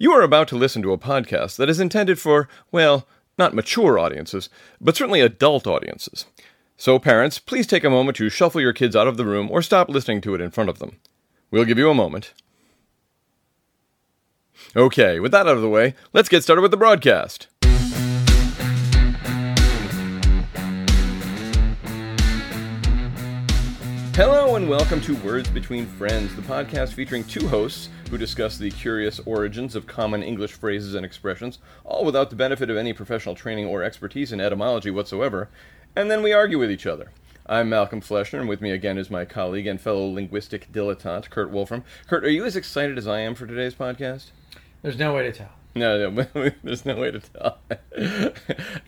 You are about to listen to a podcast that is intended for, well, not mature audiences, but certainly adult audiences. So, parents, please take a moment to shuffle your kids out of the room or stop listening to it in front of them. We'll give you a moment. Okay, with that out of the way, let's get started with the broadcast. Hello and welcome to Words Between Friends, the podcast featuring two hosts who discuss the curious origins of common English phrases and expressions, all without the benefit of any professional training or expertise in etymology whatsoever, and then we argue with each other. I'm Malcolm Fleschner, and with me again is my colleague and fellow linguistic dilettante, Kurt Wolfram. Kurt, are you as excited as I am for today's podcast? There's no way to tell. No, no, there's no way to tell.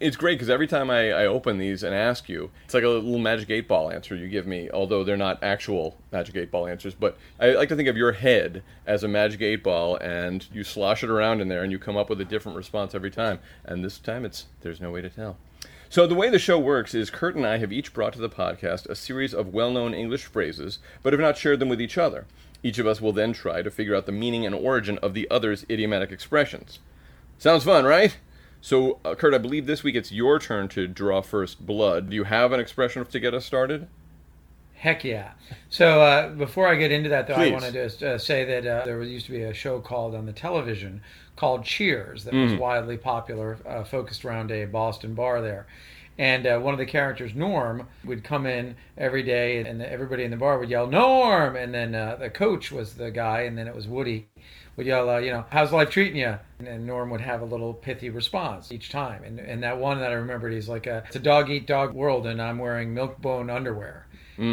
it's great because every time I, I open these and ask you, it's like a little magic eight ball answer you give me, although they're not actual magic eight ball answers. But I like to think of your head as a magic eight ball, and you slosh it around in there, and you come up with a different response every time. And this time, it's there's no way to tell. So, the way the show works is Kurt and I have each brought to the podcast a series of well known English phrases, but have not shared them with each other. Each of us will then try to figure out the meaning and origin of the other's idiomatic expressions. Sounds fun, right? So, uh, Kurt, I believe this week it's your turn to draw first blood. Do you have an expression to get us started? Heck yeah. So uh, before I get into that, though, Please. I wanted to uh, say that uh, there used to be a show called on the television called Cheers that Mm. was widely popular, uh, focused around a Boston bar there. And uh, one of the characters, Norm, would come in every day, and everybody in the bar would yell, Norm! And then uh, the coach was the guy, and then it was Woody, would yell, uh, you know, how's life treating you? And then Norm would have a little pithy response each time. And, and that one that I remembered, he's like, uh, it's a dog eat dog world, and I'm wearing milk bone underwear.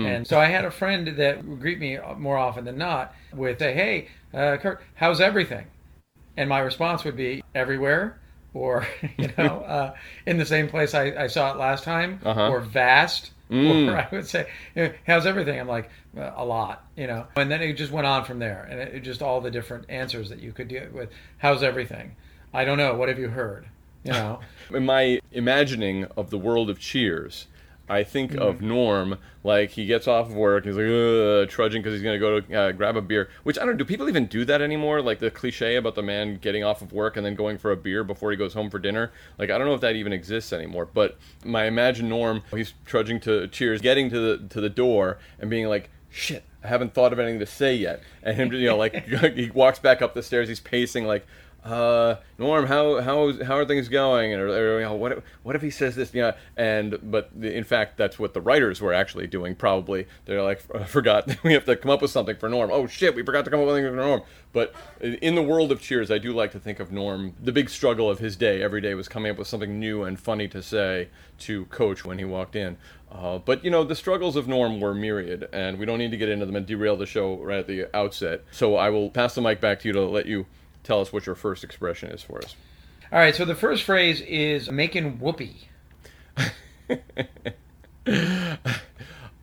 And so I had a friend that would greet me more often than not with, say, hey, uh, Kurt, how's everything? And my response would be, everywhere, or, you know, uh, in the same place I, I saw it last time, Uh-huh. or vast. Mm. Or I would say, "Eh, how's everything? I'm like, "Uh, a lot, you know. And then it just went on from there. And it, it just all the different answers that you could do with, how's everything? I don't know. What have you heard? You know? In my imagining of the world of Cheers, I think of Norm like he gets off of work, he's like Ugh, trudging because he's gonna go to uh, grab a beer. Which I don't know. Do people even do that anymore? Like the cliche about the man getting off of work and then going for a beer before he goes home for dinner. Like I don't know if that even exists anymore. But my imagine Norm, he's trudging to Cheers, getting to the to the door and being like, "Shit, I haven't thought of anything to say yet." And him, you know, like he walks back up the stairs, he's pacing like uh, Norm, how how how are things going? And or, you know, what if, what if he says this? You know, and but in fact, that's what the writers were actually doing. Probably they're like, "I forgot we have to come up with something for Norm. Oh shit, we forgot to come up with something for Norm. But in the world of Cheers, I do like to think of Norm. The big struggle of his day every day was coming up with something new and funny to say to Coach when he walked in. Uh, but you know, the struggles of Norm were myriad, and we don't need to get into them and derail the show right at the outset. So I will pass the mic back to you to let you tell us what your first expression is for us. All right. So the first phrase is making whoopee.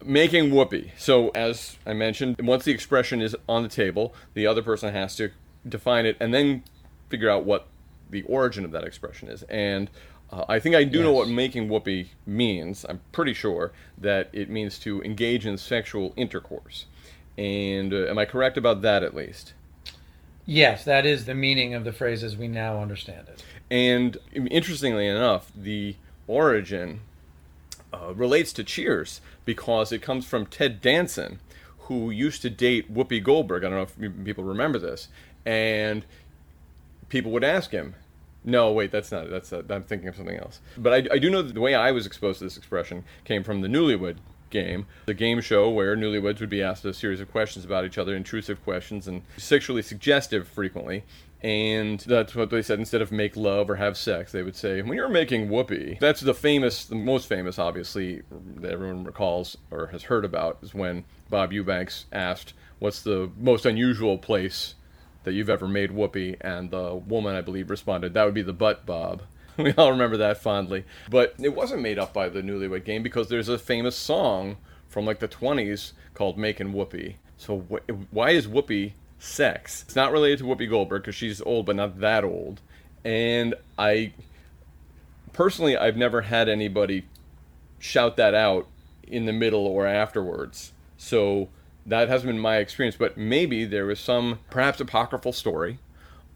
Making whoopee. So, as I mentioned, once the expression is on the table, the other person has to define it and then figure out what the origin of that expression is. And uh, I think I do know what making whoopee means. I'm pretty sure that it means to engage in sexual intercourse. And uh, am I correct about that at least? Yes, that is the meaning of the phrase as we now understand it. And interestingly enough, the origin uh, relates to Cheers because it comes from Ted Danson, who used to date Whoopi Goldberg. I don't know if people remember this. And people would ask him, no, wait, that's not it. That's I'm thinking of something else. But I, I do know that the way I was exposed to this expression came from the Newlywed game, the game show where newlyweds would be asked a series of questions about each other, intrusive questions and sexually suggestive frequently. And that's what they said. Instead of make love or have sex, they would say, when you're making whoopee. That's the famous, the most famous, obviously, that everyone recalls or has heard about, is when Bob Eubanks asked, what's the most unusual place that you've ever made whoopee? And the woman, I believe, responded, that would be the butt, Bob. We all remember that fondly. But it wasn't made up by the Newlywed Game because there's a famous song from like the 20s called Making Whoopee. So wh- why is whoopee sex? It's not related to Whoopi Goldberg because she's old, but not that old. And I personally, I've never had anybody shout that out in the middle or afterwards. So that hasn't been my experience, but maybe there was some perhaps apocryphal story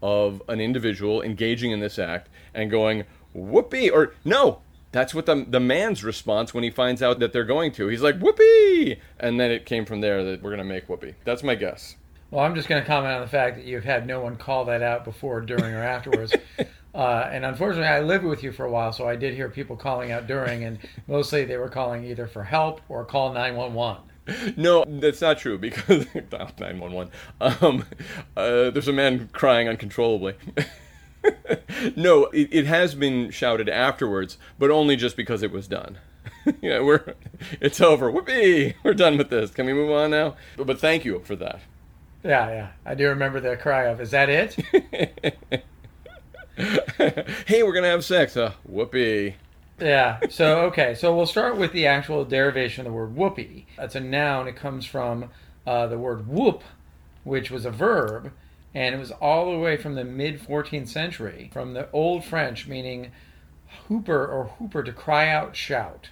of an individual engaging in this act and going whoopee or no that's what the the man's response when he finds out that they're going to he's like whoopee and then it came from there that we're going to make whoopee that's my guess Well, I'm just going to comment on the fact that you've had no one call that out before, during, or afterwards. uh, and unfortunately, I lived with you for a while, so I did hear people calling out during, and mostly they were calling either for help or call 911. No, that's not true because dial nine one one. Um, uh, there's a man crying uncontrollably. no, it, it has been shouted afterwards, but only just because it was done. yeah, we're it's over. Whoopee! We're done with this. Can we move on now? But, but thank you for that. Yeah, yeah. I do remember the cry of, is that it? hey, we're gonna have sex. Uh, whoopee. Yeah. So okay. So we'll start with the actual derivation of the word whoopee. That's a noun. It comes from uh, the word whoop, which was a verb, and it was all the way from the mid 14th century, from the Old French, meaning hooper or hooper to cry out, shout.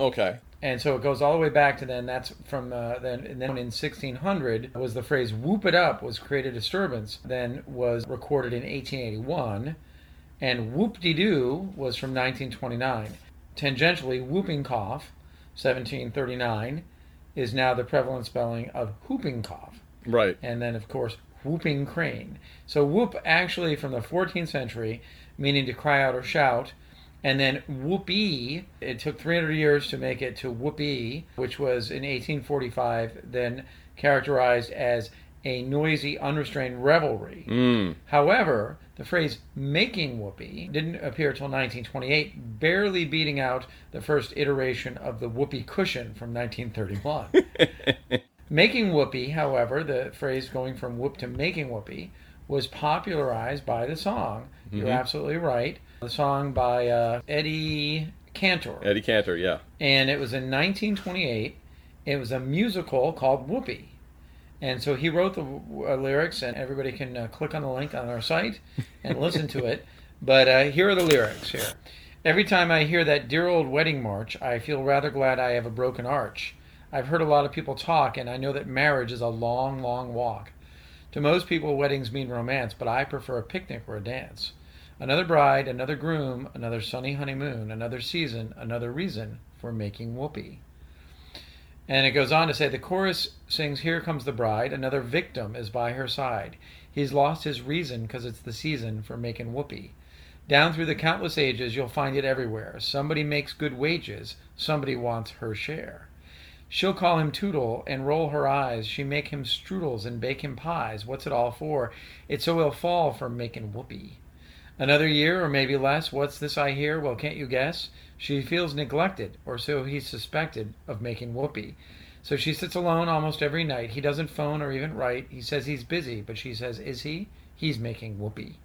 Okay. And so it goes all the way back to then. That's from uh, then. And then in 1600 was the phrase "whoop it up" was created disturbance. Then was recorded in 1881, and "whoop de doo" was from 1929. Tangentially, whooping cough, 1739, is now the prevalent spelling of whooping cough. Right. And then, of course, whooping crane. So whoop actually from the 14th century, meaning to cry out or shout. And then whoopee, it took 300 years to make it to whoopee, which was in 1845, then characterized as a noisy, unrestrained revelry. Mm. However, the phrase making whoopee didn't appear till 1928, barely beating out the first iteration of the whoopee cushion from 1931. making whoopee, however, the phrase going from whoop to making whoopee, was popularized by the song. You're absolutely right. The song by uh, Eddie Cantor. Eddie Cantor. Yeah. And it was in 1928. It was a musical called Whoopee. And so he wrote the uh, lyrics, and everybody can uh, click on the link on our site and listen to it. But uh, here are the lyrics here. Every time I hear that dear old wedding march, I feel rather glad I have a broken arch. I've heard a lot of people talk, and I know that marriage is a long, long walk. To most people, weddings mean romance, but I prefer a picnic or a dance. Another bride, another groom, another sunny honeymoon, another season, another reason for making whoopee. And it goes on to say the chorus sings, Here comes the bride, another victim is by her side. He's lost his reason because it's the season for making whoopee. Down through the countless ages, you'll find it everywhere. Somebody makes good wages, somebody wants her share. She'll call him Toodle and roll her eyes. She make him strudels and bake him pies. What's it all for? It's so he'll fall for making whoopee. Another year, or maybe less. What's this I hear? Well, can't you guess? She feels neglected, or so he's suspected of making whoopee. So she sits alone almost every night. He doesn't phone or even write. He says he's busy, but she says, Is he? He's making whoopee.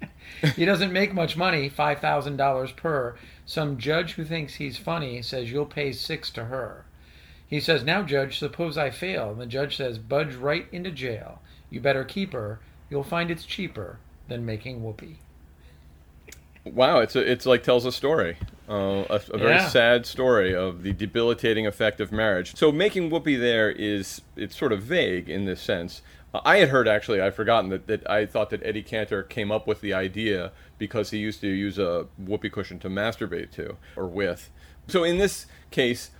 he doesn't make much money, $5,000 per. Some judge who thinks he's funny says you'll pay six to her. He says, Now, judge, suppose I fail. And the judge says, Budge right into jail. You better keep her. You'll find it's cheaper than making whoopee. Wow, it's a, it's like tells a story, uh, a, a very Yeah. sad story of the debilitating effect of marriage. So making whoopee there is it's sort of vague in this sense. Uh, I had heard actually, I'd forgotten that, that I thought that Eddie Cantor came up with the idea because he used to use a whoopee cushion to masturbate to or with. So in this case,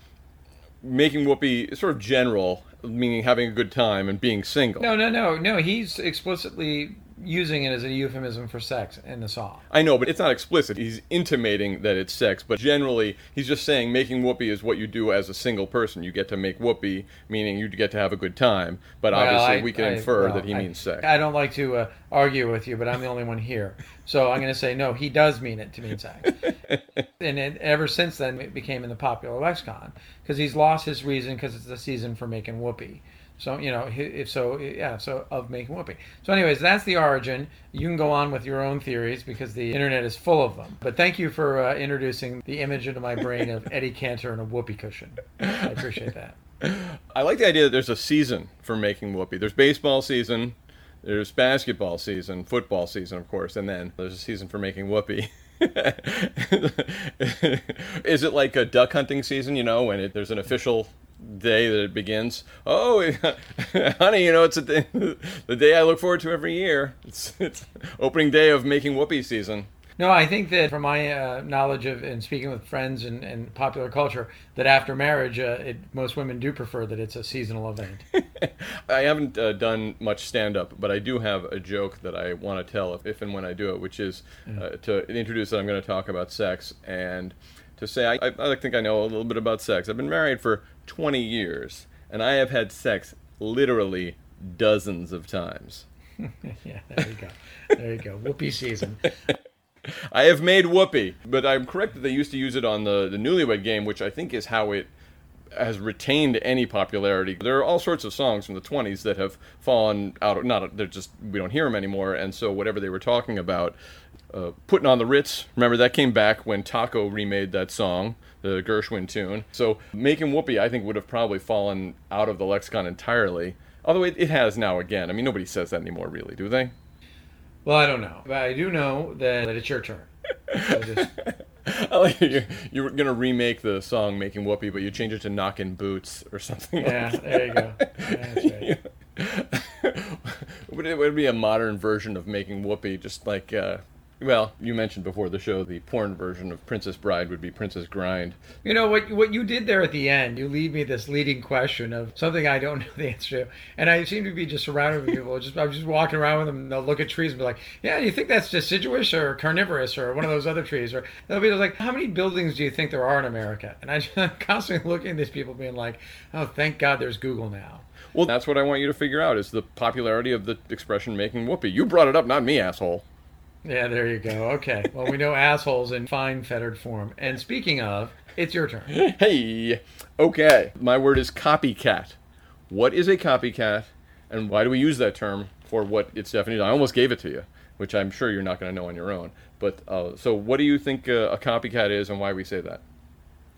making whoopee sort of general, meaning having a good time and being single. No, no, no, no. He's explicitly using it as a euphemism for sex in the song. I know, but it's not explicit. He's intimating that it's sex, but generally, he's just saying making whoopee is what you do as a single person. You get to make whoopee, meaning you get to have a good time. But Well, obviously, I- we can I- infer well, that he I- means sex. I don't like to uh, argue with you, but I'm the only one here. So I'm going to say no. He does mean it to mean sex, and it, ever since then it became in the popular lexicon because he's lost his reason because it's the season for making whoopee. So you know, if so, yeah. So of making whoopee. So, anyways, that's the origin. You can go on with your own theories because the internet is full of them. But thank you for uh, introducing the image into my brain of Eddie Cantor and a whoopee cushion. I appreciate that. I like the idea that there's a season for making whoopee. There's baseball season, there's basketball season, football season, of course, and then there's a season for making whoopee. Is it like a duck hunting season, you know, when it, there's an official day that it begins. Oh, honey, you know it's a day, the day I look forward to every year. It's it's opening day of making whoopee season. No, I think that from my uh, knowledge of and speaking with friends and, and popular culture, that after marriage, uh, it, most women do prefer that it's a seasonal event. I haven't uh, done much stand up, but I do have a joke that I want to tell if, if and when I do it, which is uh, to introduce that I'm going to talk about sex and to say I, I think I know a little bit about sex. I've been married for 20 years, and I have had sex literally dozens of times. yeah, there you go. There you go. Whoopee season. I have made whoopee, but I'm correct that they used to use it on the, the Newlywed Game, which I think is how it has retained any popularity. There are all sorts of songs from the 20s that have fallen out. Of, not they're just we don't hear them anymore, and so whatever they were talking about, uh, putting on the Ritz. Remember that came back when Taco remade that song, the Gershwin tune. So making whoopee, I think, would have probably fallen out of the lexicon entirely. Although it, it has now again. I mean, nobody says that anymore, really, do they? Well, I don't know, but I do know that, it's your turn. So just, I like you. You were gonna remake the song "Making Whoopee," but you change it to "Knocking Boots" or something. yeah, like there you go. Yeah, that's right. would it would be a modern version of making whoopee, just like uh, well, you mentioned before the show the porn version of Princess Bride would be Princess Grind. You know what? What you did there at the end, you leave me this leading question of something I don't know the answer to, and I seem to be just surrounded with people. Just I'm just walking around with them, and they'll look at trees and be like, "Yeah, you think that's deciduous or carnivorous or one of those other trees?" Or they'll be like, "How many buildings do you think there are in America?" And I am constantly looking at these people, being like, "Oh, thank God, there's Google now." Well, that's what I want you to figure out is the popularity of the expression making whoopee. You brought it up, not me, asshole. Yeah, there you go. Okay. Well, we know assholes in fine fettered form. And speaking of, it's your turn. Hey, okay. My word is copycat. What is a copycat, and why do we use that term for what its definition? I almost gave it to you, which I'm sure you're not going to know on your own. But uh, so, what do you think uh, a copycat is, and why we say that?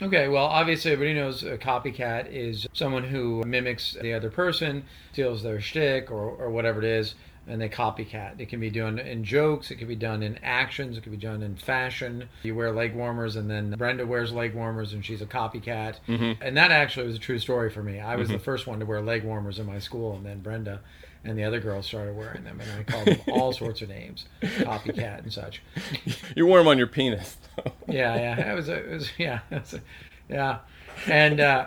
Okay, well, obviously, everybody knows a copycat is someone who mimics the other person, steals their shtick or, or whatever it is and they copycat. It can be done in jokes, it can be done in actions, it can be done in fashion. You wear leg warmers, and then Brenda wears leg warmers, and she's a copycat. Mm-hmm. And that actually was a true story for me. I was mm-hmm. the first one to wear leg warmers in my school, and then Brenda and the other girls started wearing them, and I called them all sorts of names, copycat and such. You wore them on your penis. yeah, yeah, it was, a, it was yeah, it was a, yeah, and. Uh,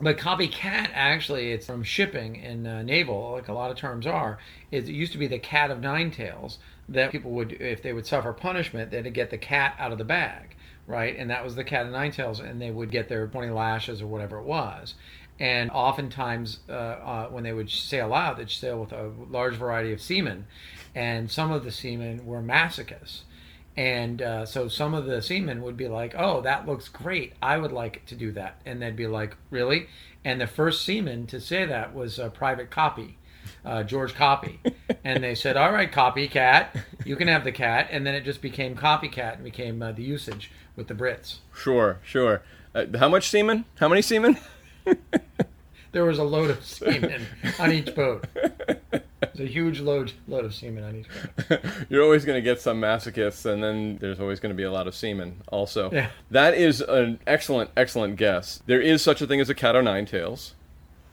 but copycat actually it's from shipping in uh, naval like a lot of terms are. It used to be the cat of nine tails that people would if they would suffer punishment they'd get the cat out of the bag right? And that was the cat of nine tails and they would get their 20 lashes or whatever it was. And oftentimes uh, uh, when they would sail out they'd sail with a large variety of seamen. And some of the seamen were masochists and uh, so some of the seamen would be like, "Oh, that looks great. I would like to do that." And they'd be like, "Really?" And the first seaman to say that was a Private Copy, uh, George Copy. and they said, "All right, copycat, you can have the cat." And then it just became copycat and became uh, the usage with the Brits. Sure, sure. Uh, how much seamen? How many seamen? there was a load of semen on each boat. There's a huge load load of semen on each boat. You're always going to get some masochists, and then there's always going to be a lot of semen also. Yeah. That is an excellent, excellent guess. There is such a thing as a cat o' nine tails.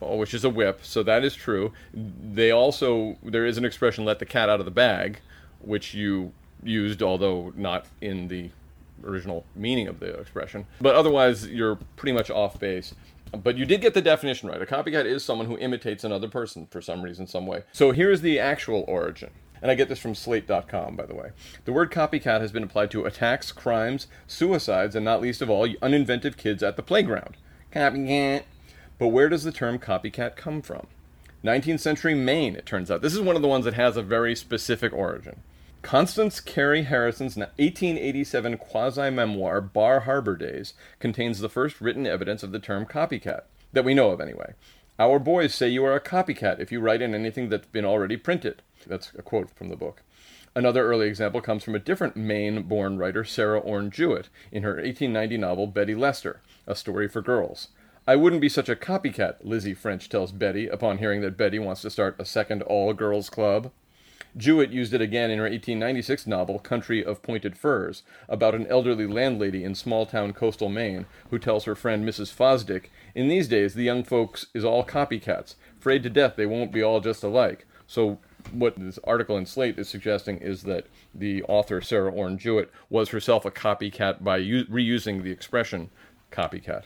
Oh, which is a whip, so that is true. They also there is an expression "let the cat out of the bag," which you used, although not in the original meaning of the expression. But otherwise, you're pretty much off base. But you did get the definition right. A copycat is someone who imitates another person for some reason, some way. So here's the actual origin. And I get this from slate.com, by the way. The word copycat has been applied to attacks, crimes, suicides, and not least of all, uninventive kids at the playground. Copycat. But where does the term copycat come from? 19th century Maine, it turns out. This is one of the ones that has a very specific origin. Constance Cary Harrison's 1887 quasi memoir, Bar Harbor Days, contains the first written evidence of the term copycat, that we know of anyway. Our boys say you are a copycat if you write in anything that's been already printed. That's a quote from the book. Another early example comes from a different Maine born writer, Sarah Orne Jewett, in her 1890 novel Betty Leicester, a story for girls. I wouldn't be such a copycat, Lizzie French tells Betty upon hearing that Betty wants to start a second all girls club. Jewett used it again in her 1896 novel Country of Pointed Firs, about an elderly landlady in small town coastal Maine who tells her friend Mrs. Fosdick, In these days, the young folks is all copycats, afraid to death they won't be all just alike. So what this article in Slate is suggesting is that the author Sarah Orne Jewett was herself a copycat by u- reusing the expression copycat.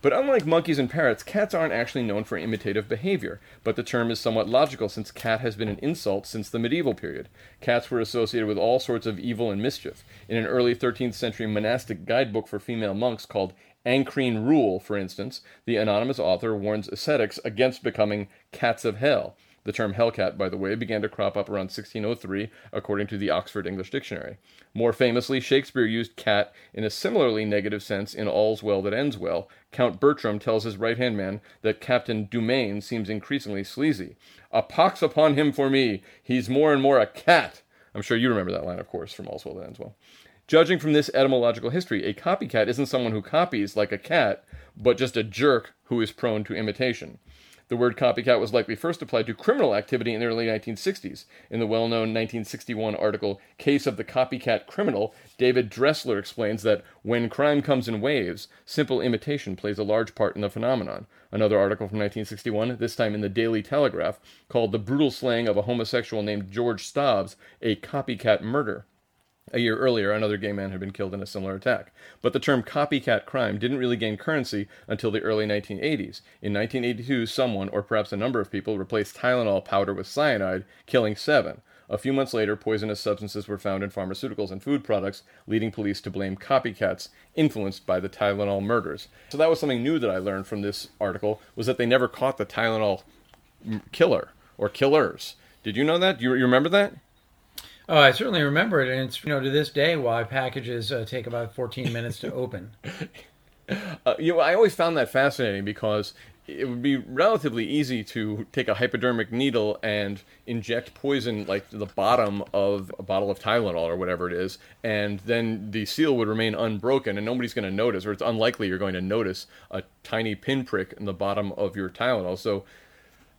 But unlike monkeys and parrots, cats aren't actually known for imitative behavior, but the term is somewhat logical since cat has been an insult since the medieval period. Cats were associated with all sorts of evil and mischief. In an early 13th century monastic guidebook for female monks called Ancrene Rule, for instance, the anonymous author warns ascetics against becoming cats of hell. The term hellcat, by the way, began to crop up around 1603, according to the Oxford English Dictionary. More famously, Shakespeare used cat in a similarly negative sense in All's Well That Ends Well. Count Bertram tells his right hand man that Captain Dumaine seems increasingly sleazy. A pox upon him for me! He's more and more a cat! I'm sure you remember that line, of course, from All's Well That Ends Well. Judging from this etymological history, a copycat isn't someone who copies like a cat, but just a jerk who is prone to imitation. The word copycat was likely first applied to criminal activity in the early 1960s. In the well known 1961 article Case of the Copycat Criminal, David Dressler explains that when crime comes in waves, simple imitation plays a large part in the phenomenon. Another article from 1961, this time in the Daily Telegraph, called The Brutal Slaying of a Homosexual Named George Stobbs a Copycat Murder. A year earlier, another gay man had been killed in a similar attack. But the term copycat crime didn't really gain currency until the early 1980s. In 1982, someone, or perhaps a number of people, replaced Tylenol powder with cyanide, killing seven. A few months later, poisonous substances were found in pharmaceuticals and food products, leading police to blame copycats influenced by the Tylenol murders. So that was something new that I learned from this article was that they never caught the Tylenol killer or killers. Did you know that? You, you remember that? Oh, I certainly remember it, and it's you know to this day why packages uh, take about 14 minutes to open. Uh, you know, I always found that fascinating because it would be relatively easy to take a hypodermic needle and inject poison like to the bottom of a bottle of Tylenol or whatever it is, and then the seal would remain unbroken and nobody's going to notice, or it's unlikely you're going to notice a tiny pinprick in the bottom of your Tylenol. So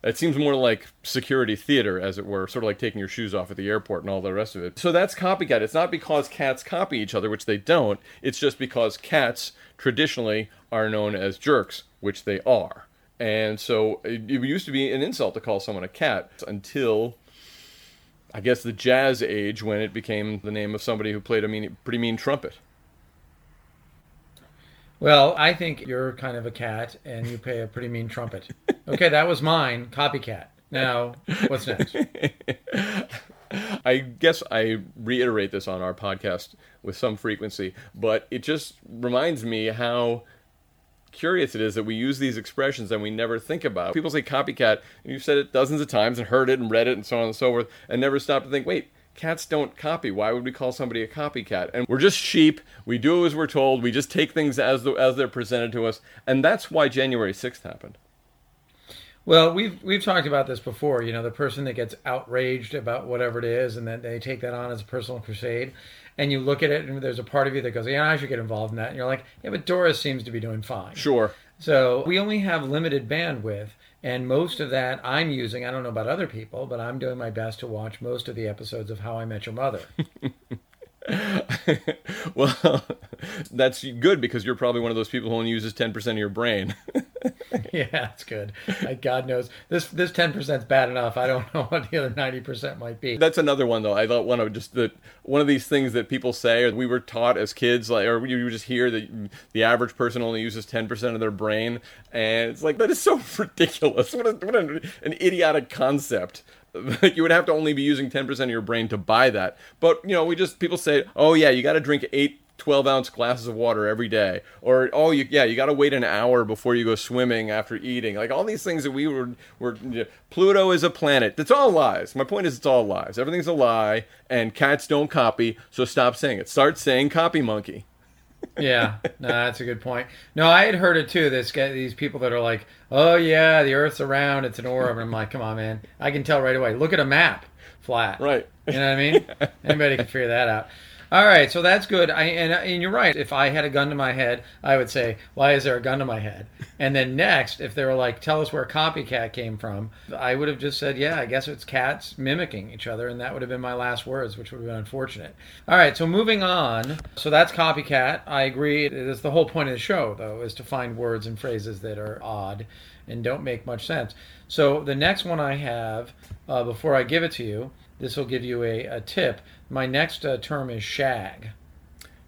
it seems more like security theater, as it were, sort of like taking your shoes off at the airport and all the rest of it. So that's copycat. It's not because cats copy each other, which they don't. It's just because cats traditionally are known as jerks, which they are. And so it, it used to be an insult to call someone a cat until, I guess, the jazz age when it became the name of somebody who played a mean, pretty mean trumpet. Well, I think you're kind of a cat and you play a pretty mean trumpet. Okay, that was mine, copycat. Now, what's next? I guess I reiterate this on our podcast with some frequency, but it just reminds me how curious it is that we use these expressions and we never think about. People say copycat, and you've said it dozens of times and heard it and read it and so on and so forth, and never stop to think, wait, cats don't copy. Why would we call somebody a copycat? And we're just sheep. We do as we're told. We just take things as the, as they're presented to us, and that's why January sixth happened. Well, we've we've talked about this before. You know, the person that gets outraged about whatever it is, and then they take that on as a personal crusade, and you look at it, and there's a part of you that goes, "Yeah, I should get involved in that." And you're like, "Yeah, but Doris seems to be doing fine." Sure. So we only have limited bandwidth, and most of that I'm using. I don't know about other people, but I'm doing my best to watch most of the episodes of How I Met Your Mother. well, that's good because you're probably one of those people who only uses 10% of your brain. yeah, that's good. Like God knows this this 10% is bad enough. I don't know what the other 90% might be. That's another one though. I thought one of just the one of these things that people say or we were taught as kids like or you just hear that the average person only uses 10% of their brain and it's like that is so ridiculous. What, a, what an, an idiotic concept. You would have to only be using 10% of your brain to buy that. But, you know, we just, people say, oh yeah, you got to drink eight 12 ounce glasses of water every day. Or, oh, you, yeah, you got to wait an hour before you go swimming after eating. Like all these things that we were, were Pluto is a planet. It's all lies. My point is, it's all lies. Everything's a lie, and cats don't copy, so stop saying it. Start saying copy monkey. Yeah, no, that's a good point. No, I had heard it too. This guy, these people that are like, "Oh yeah, the Earth's around, it's an orb," and I'm like, "Come on, man, I can tell right away. Look at a map, flat. Right. You know what I mean? Anybody can figure that out." All right, so that's good. I and, and you're right. If I had a gun to my head, I would say, "Why is there a gun to my head?" And then next, if they were like, "Tell us where copycat came from," I would have just said, "Yeah, I guess it's cats mimicking each other," and that would have been my last words, which would have been unfortunate. All right, so moving on. So that's copycat. I agree. It is the whole point of the show, though, is to find words and phrases that are odd and don't make much sense. So the next one I have, uh, before I give it to you, this will give you a, a tip. My next uh, term is shag.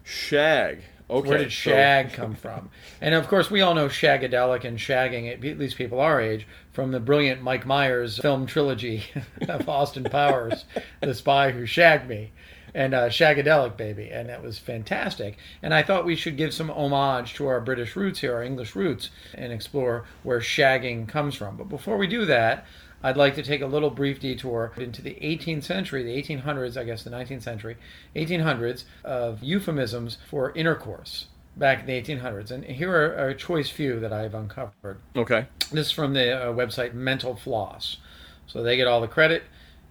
Shag. Okay. Where did so- shag come from? And of course, we all know shagadelic and shagging, at least people our age, from the brilliant Mike Myers film trilogy of Austin Powers, The Spy Who Shagged Me, and uh, Shagadelic Baby. And that was fantastic. And I thought we should give some homage to our British roots here, our English roots, and explore where shagging comes from. But before we do that, I'd like to take a little brief detour into the 18th century, the 1800s, I guess the 19th century, 1800s, of euphemisms for intercourse back in the 1800s. And here are a choice few that I've uncovered. Okay. This is from the uh, website Mental Floss. So they get all the credit,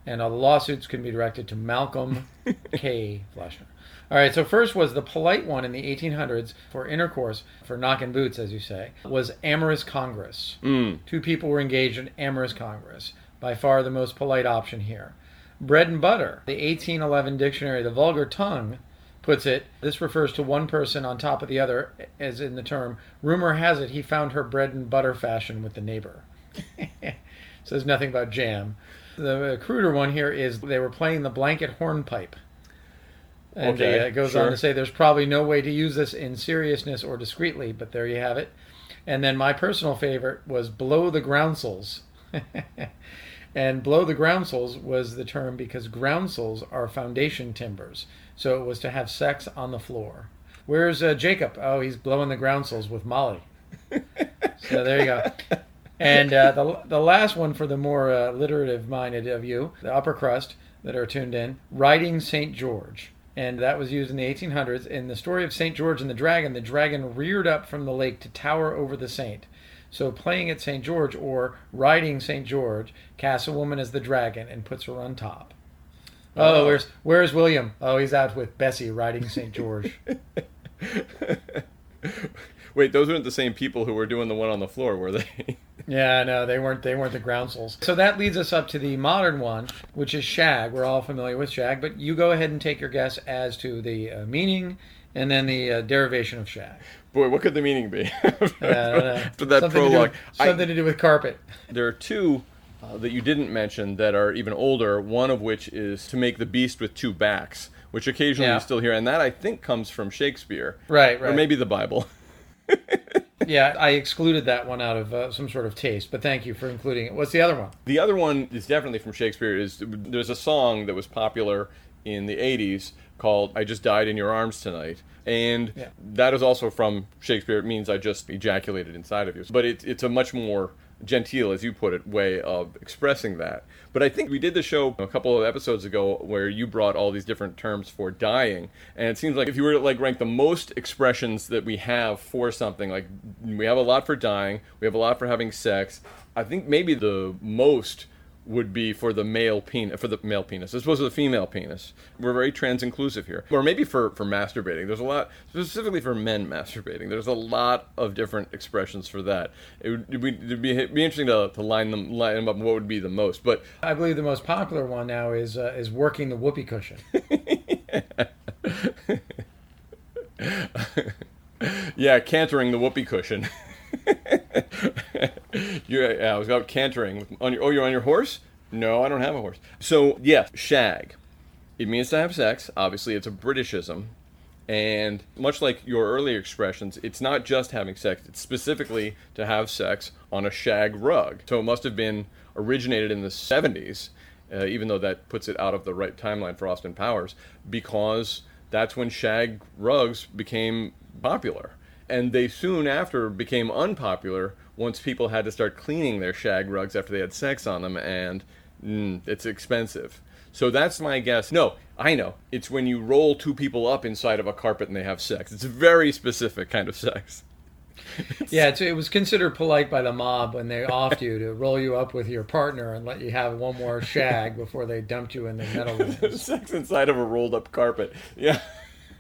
and all the lawsuits can be directed to Malcolm K. Fleschner. All right, so first was the polite one in the 1800s for intercourse, for knocking boots, as you say, was amorous congress. Mm. Two people were engaged in amorous congress. By far the most polite option here. Bread and butter. The 1811 dictionary, the vulgar tongue, puts it this refers to one person on top of the other, as in the term, rumor has it he found her bread and butter fashion with the neighbor. Says nothing about jam. The cruder one here is they were playing the blanket hornpipe. And Okay, uh, it goes on to say there's probably no way to use this in seriousness or discreetly, but there you have it. And then my personal favorite was blow the groundsels. and blow the groundsels was the term because groundsels are foundation timbers. So it was to have sex on the floor. Where's uh, Jacob? Oh, he's blowing the groundsels with Molly. so there you go. And uh, the, the last one for the more uh, literative minded of you, the upper crust that are tuned in, riding St. George. And that was used in the 1800s. In the story of St. George and the dragon, the dragon reared up from the lake to tower over the saint. So playing at St. George or riding St. George casts a woman as the dragon and puts her on top. Oh, where's where's William? Oh, he's out with Bessie riding St. George. Wait, those weren't the same people who were doing the one on the floor, were they? Yeah, no, they weren't. They weren't the groundsels. So that leads us up to the modern one, which is shag. We're all familiar with shag, but you go ahead and take your guess as to the uh, meaning and then the uh, derivation of shag. Boy, what could the meaning be? Yeah, I. After that something To do prologue, with, I- something to do with carpet. there are two uh, that you didn't mention that are even older. One of which is to make the beast with two backs, which occasionally Yeah. you still hear, and that I think comes from Shakespeare, Right, right. or maybe the Bible. Yeah, I excluded that one out of uh, some sort of taste, but thank you for including it. What's the other one? The other one is definitely from Shakespeare. Is there's a song that was popular in the '80s called "I Just Died in Your Arms Tonight," and Yeah. that is also from Shakespeare. It means I just ejaculated inside of you, but it, it's a much more genteel, as you put it, way of expressing that. But I think we did the show a couple of episodes ago where you brought all these different terms for dying, and it seems like if you were to like rank the most expressions that we have for something, like we have a lot for dying, we have a lot for having sex. I think maybe the most would be for the male penis, for the male penis, as opposed to the female penis. We're very trans inclusive here, or maybe for for masturbating. There's a lot specifically for men masturbating. There's a lot of different expressions for that. It would it'd be, it'd be, it'd be interesting to, to line them line them up. What would be the most? But I believe the most popular one now is uh, is working the whoopee cushion. yeah, cantering the whoopee cushion. you're, yeah, I was out cantering. On your, oh, you're on your horse? No, I don't have a horse. So, yes, shag. It means to have sex. Obviously, it's a Britishism. And much like your earlier expressions, it's not just having sex, it's specifically to have sex on a shag rug. So it must have been originated in the 70s, uh, even though that puts it out of the right timeline for Austin Powers, because that's when shag rugs became popular. And they soon after became unpopular once people had to start cleaning their shag rugs after they had sex on them, and mm, it's expensive. So that's my guess. No, I know. It's when you roll two people up inside of a carpet and they have sex. It's a very specific kind of sex. Yeah, it's, it was considered polite by the mob when they offed you to roll you up with your partner and let you have one more shag before they dumped you in the metal sex inside of a rolled up carpet. Yeah.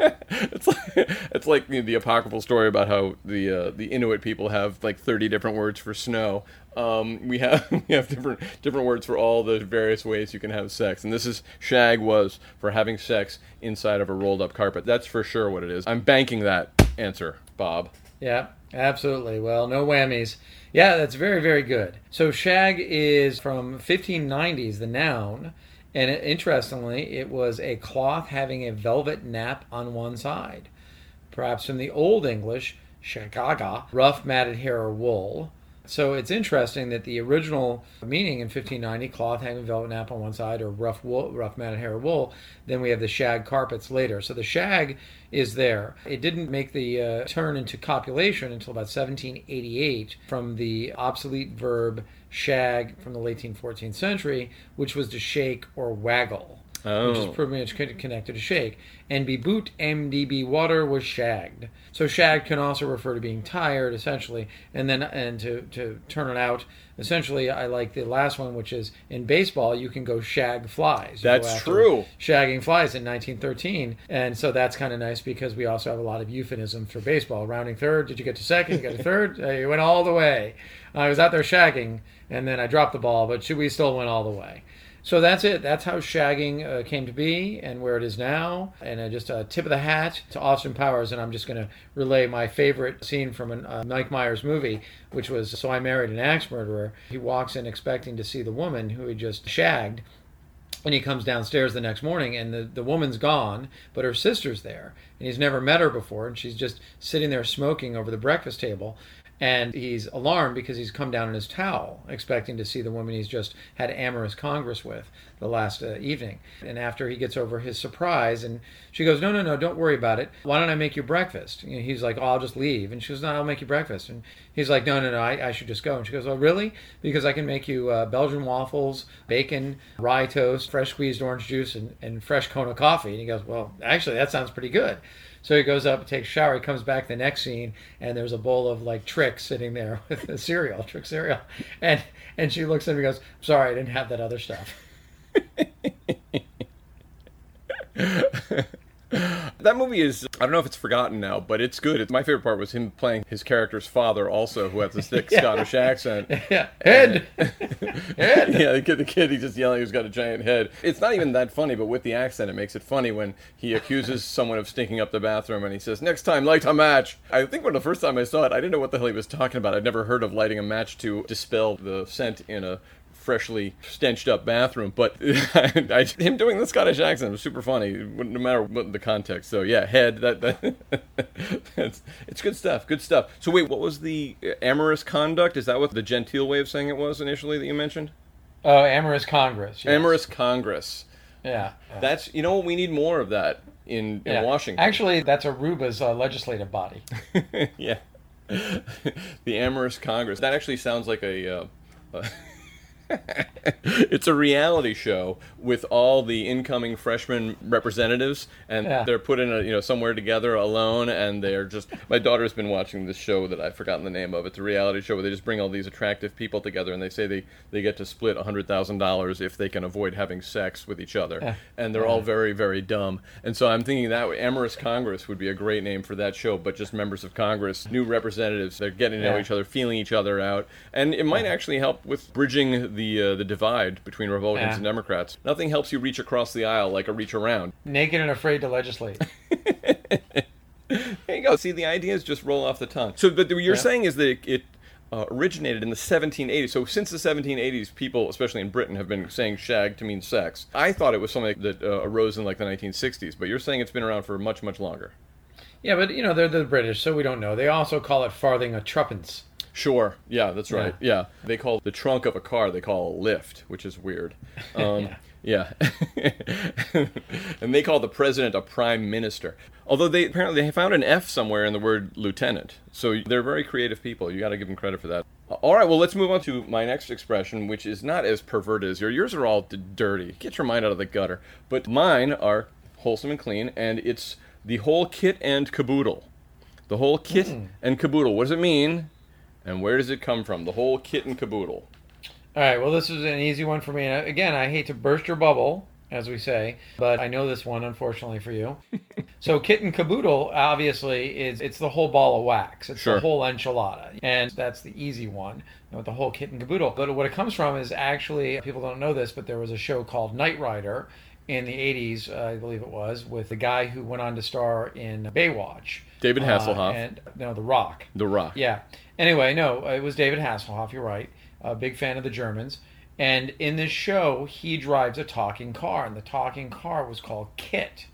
it's like it's like the, the apocryphal story about how the uh, the Inuit people have like thirty different words for snow. Um, we have we have different different words for all the various ways you can have sex, and this is shag was for having sex inside of a rolled up carpet. That's for sure what it is. I'm banking that answer, Bob. Yeah, absolutely. Well, no whammies. Yeah, that's very, very good. So, shag is from 1590s, the noun, and it, interestingly, it was a cloth having a velvet nap on one side. Perhaps from the Old English, shagaga, rough matted hair or wool. So it's interesting that the original meaning in 1590, cloth having velvet nap on one side or rough wool, rough matted hair or wool, then we have the shag carpets later. So the shag is there. It didn't make the uh, turn into copulation until about 1788 from the obsolete verb shag from the late 14th century, which was to shake or waggle. Oh. Which is pretty much connected to shake. NB boot, MDB water was shagged. So shag can also refer to being tired, essentially, and then and to, to turn it out. Essentially, I like the last one, which is in baseball, you can go shag flies. You That's true. Shagging flies in 1913, and so that's kind of nice because we also have a lot of euphemisms for baseball. Rounding third, did you get to second? You got to third. Uh, you went all the way. I was out there shagging, and then I dropped the ball, but we still went all the way. So that's it. That's how shagging uh, came to be and where it is now. And uh, just a tip of the hat to Austin Powers. And I'm just going to relay my favorite scene from a uh, Mike Myers movie, which was So I Married an Axe Murderer. He walks in expecting to see the woman who he just shagged. And he comes downstairs the next morning, and the, the woman's gone, but her sister's there. And he's never met her before, and she's just sitting there smoking over the breakfast table and he's alarmed because he's come down in his towel, expecting to see the woman he's just had amorous congress with the last uh, evening. And after he gets over his surprise, and she goes, "No, no, no, don't worry about it. Why don't I make you breakfast?" He's like, "Oh, I'll just leave." And she goes, "No, I'll make you breakfast." And he's like, "No, no, no, I, I should just go." And she goes, "Oh, really? Because I can make you uh, Belgian waffles, bacon, rye toast, fresh squeezed orange juice, and, and fresh Kona coffee." And he goes, "Well, actually, that sounds pretty good." So he goes up takes shower. He comes back the next scene, and there's a bowl of like Trix sitting there with the cereal, Trick cereal, and and she looks at him and goes, "Sorry, I didn't have that other stuff." That movie is, I don't know if it's forgotten now, but it's good. It's, my favorite part was him playing his character's father also, who has a thick Yeah. Scottish accent. yeah, Ed, Ed. yeah, the kid, the kid, he's just yelling, he's got a giant head. It's not even that funny, but with the accent, it makes it funny when he accuses someone of stinking up the bathroom and he says, Next time, light a match. I think when the first time I saw it, I didn't know what the hell he was talking about. I'd never heard of lighting a match to dispel the scent in a freshly stenched up bathroom, but I, him doing the Scottish accent was super funny, no matter what the context. So yeah, head that, that that's, it's good stuff. Good stuff. So wait, what was the amorous conduct? Is that what the genteel way of saying it was initially that you mentioned? Oh, amorous Congress. yes. Amorous Congress. Yeah. yeah. That's you know what we need more of that in, in Washington. Actually, that's Aruba's uh, legislative body. yeah, the amorous Congress. That actually sounds like a. Uh, uh, it's a reality show with all the incoming freshman representatives, and Yeah. they're put in a you know somewhere together alone, and they're just. My daughter's been watching this show that I've forgotten the name of. It's a reality show where they just bring all these attractive people together, and they say they they get to split a hundred thousand dollars if they can avoid having sex with each other, Yeah. and they're all very very dumb. And so I'm thinking that amorous Congress would be a great name for that show, but just members of Congress, new representatives, they're getting to know Yeah. each other, feeling each other out, and it might actually help with bridging the uh, the divide between Republicans Yeah. and Democrats. Nothing helps you reach across the aisle like a reach around. Naked and afraid to legislate. There you go. See, the ideas just roll off the tongue. So, but what you're Yeah. saying is that it, it uh, originated in the 1780s. So, since the 1780s, people, especially in Britain, have been saying shag to mean sex. I thought it was something that uh, arose in like the 1960s, but you're saying it's been around for much, much longer. Yeah, but you know they're the British, so we don't know. They also call it farthing a truppence. Sure. Yeah, that's right. Yeah. They call the trunk of a car, they call a lift, which is weird. Um, yeah. and they call the president a prime minister. Although they apparently they found an F somewhere in the word lieutenant. So they're very creative people. You got to give them credit for that. All right, well, let's move on to my next expression, which is not as perverted as yours. Yours are all d- dirty. Get your mind out of the gutter. But mine are wholesome and clean, and it's the whole kit and caboodle. The whole kit and caboodle. What does it mean? And where does it come from? The whole kit and caboodle. All right, well, this is an easy one for me. And again, I hate to burst your bubble, as we say. But I know this one, unfortunately for you. so Kit and Caboodle, obviously, is it's the whole ball of wax. It's Sure. the whole enchilada, and that's the easy one. You know, with the whole Kit and Caboodle. But what it comes from is actually people don't know this, but there was a show called Knight Rider in the 80s, uh, I believe it was, with the guy who went on to star in Baywatch. David Uh, Hasselhoff. and no, The Rock. The Rock. Yeah. Anyway, no, it was David Hasselhoff. You're right. A big fan of the Germans. And in this show, he drives a talking car, and the talking car was called Kit,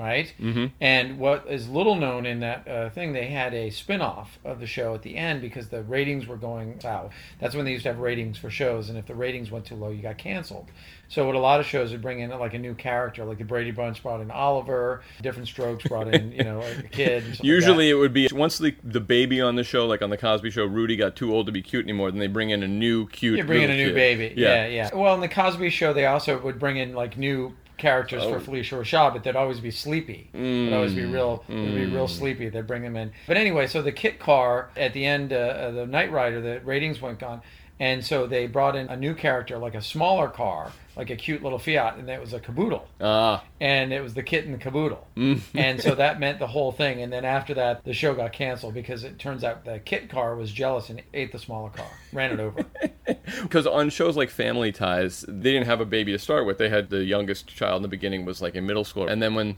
right? Mm-hmm. And what is little known in that uh, thing, they had a spin off of the show at the end because the ratings were going south. That's when they used to have ratings for shows, and if the ratings went too low, you got canceled. So, what a lot of shows would bring in like a new character, like the Brady Bunch brought in Oliver, Diff'rent Strokes brought in, you know, a kid. stuff like. Usually it would be once the the baby on the show, like on the Cosby Show, Rudy got too old to be cute anymore. Then they bring in a new cute. You bring in a new kid. baby. Yeah. yeah, Well, in the Cosby Show, they also would bring in like new characters Oh. for Phylicia Rashad, but they'd always be sleepy. They'd always be real. They'd be Mm. real sleepy. They'd bring them in. But anyway, so the Kit car at the end, uh, uh, the Knight Rider, the ratings went gone. And so they brought in a new character, like a smaller car, like a cute little Fiat, and it was a caboodle Ah, and it was the kit and the caboodle. Mm. and so that meant the whole thing. And then after that, the show got canceled because it turns out the kit car was jealous and ate the smaller car, ran it over. because on shows like Family Ties, they didn't have a baby to start with. They had the youngest child in the beginning was like in middle school, and then when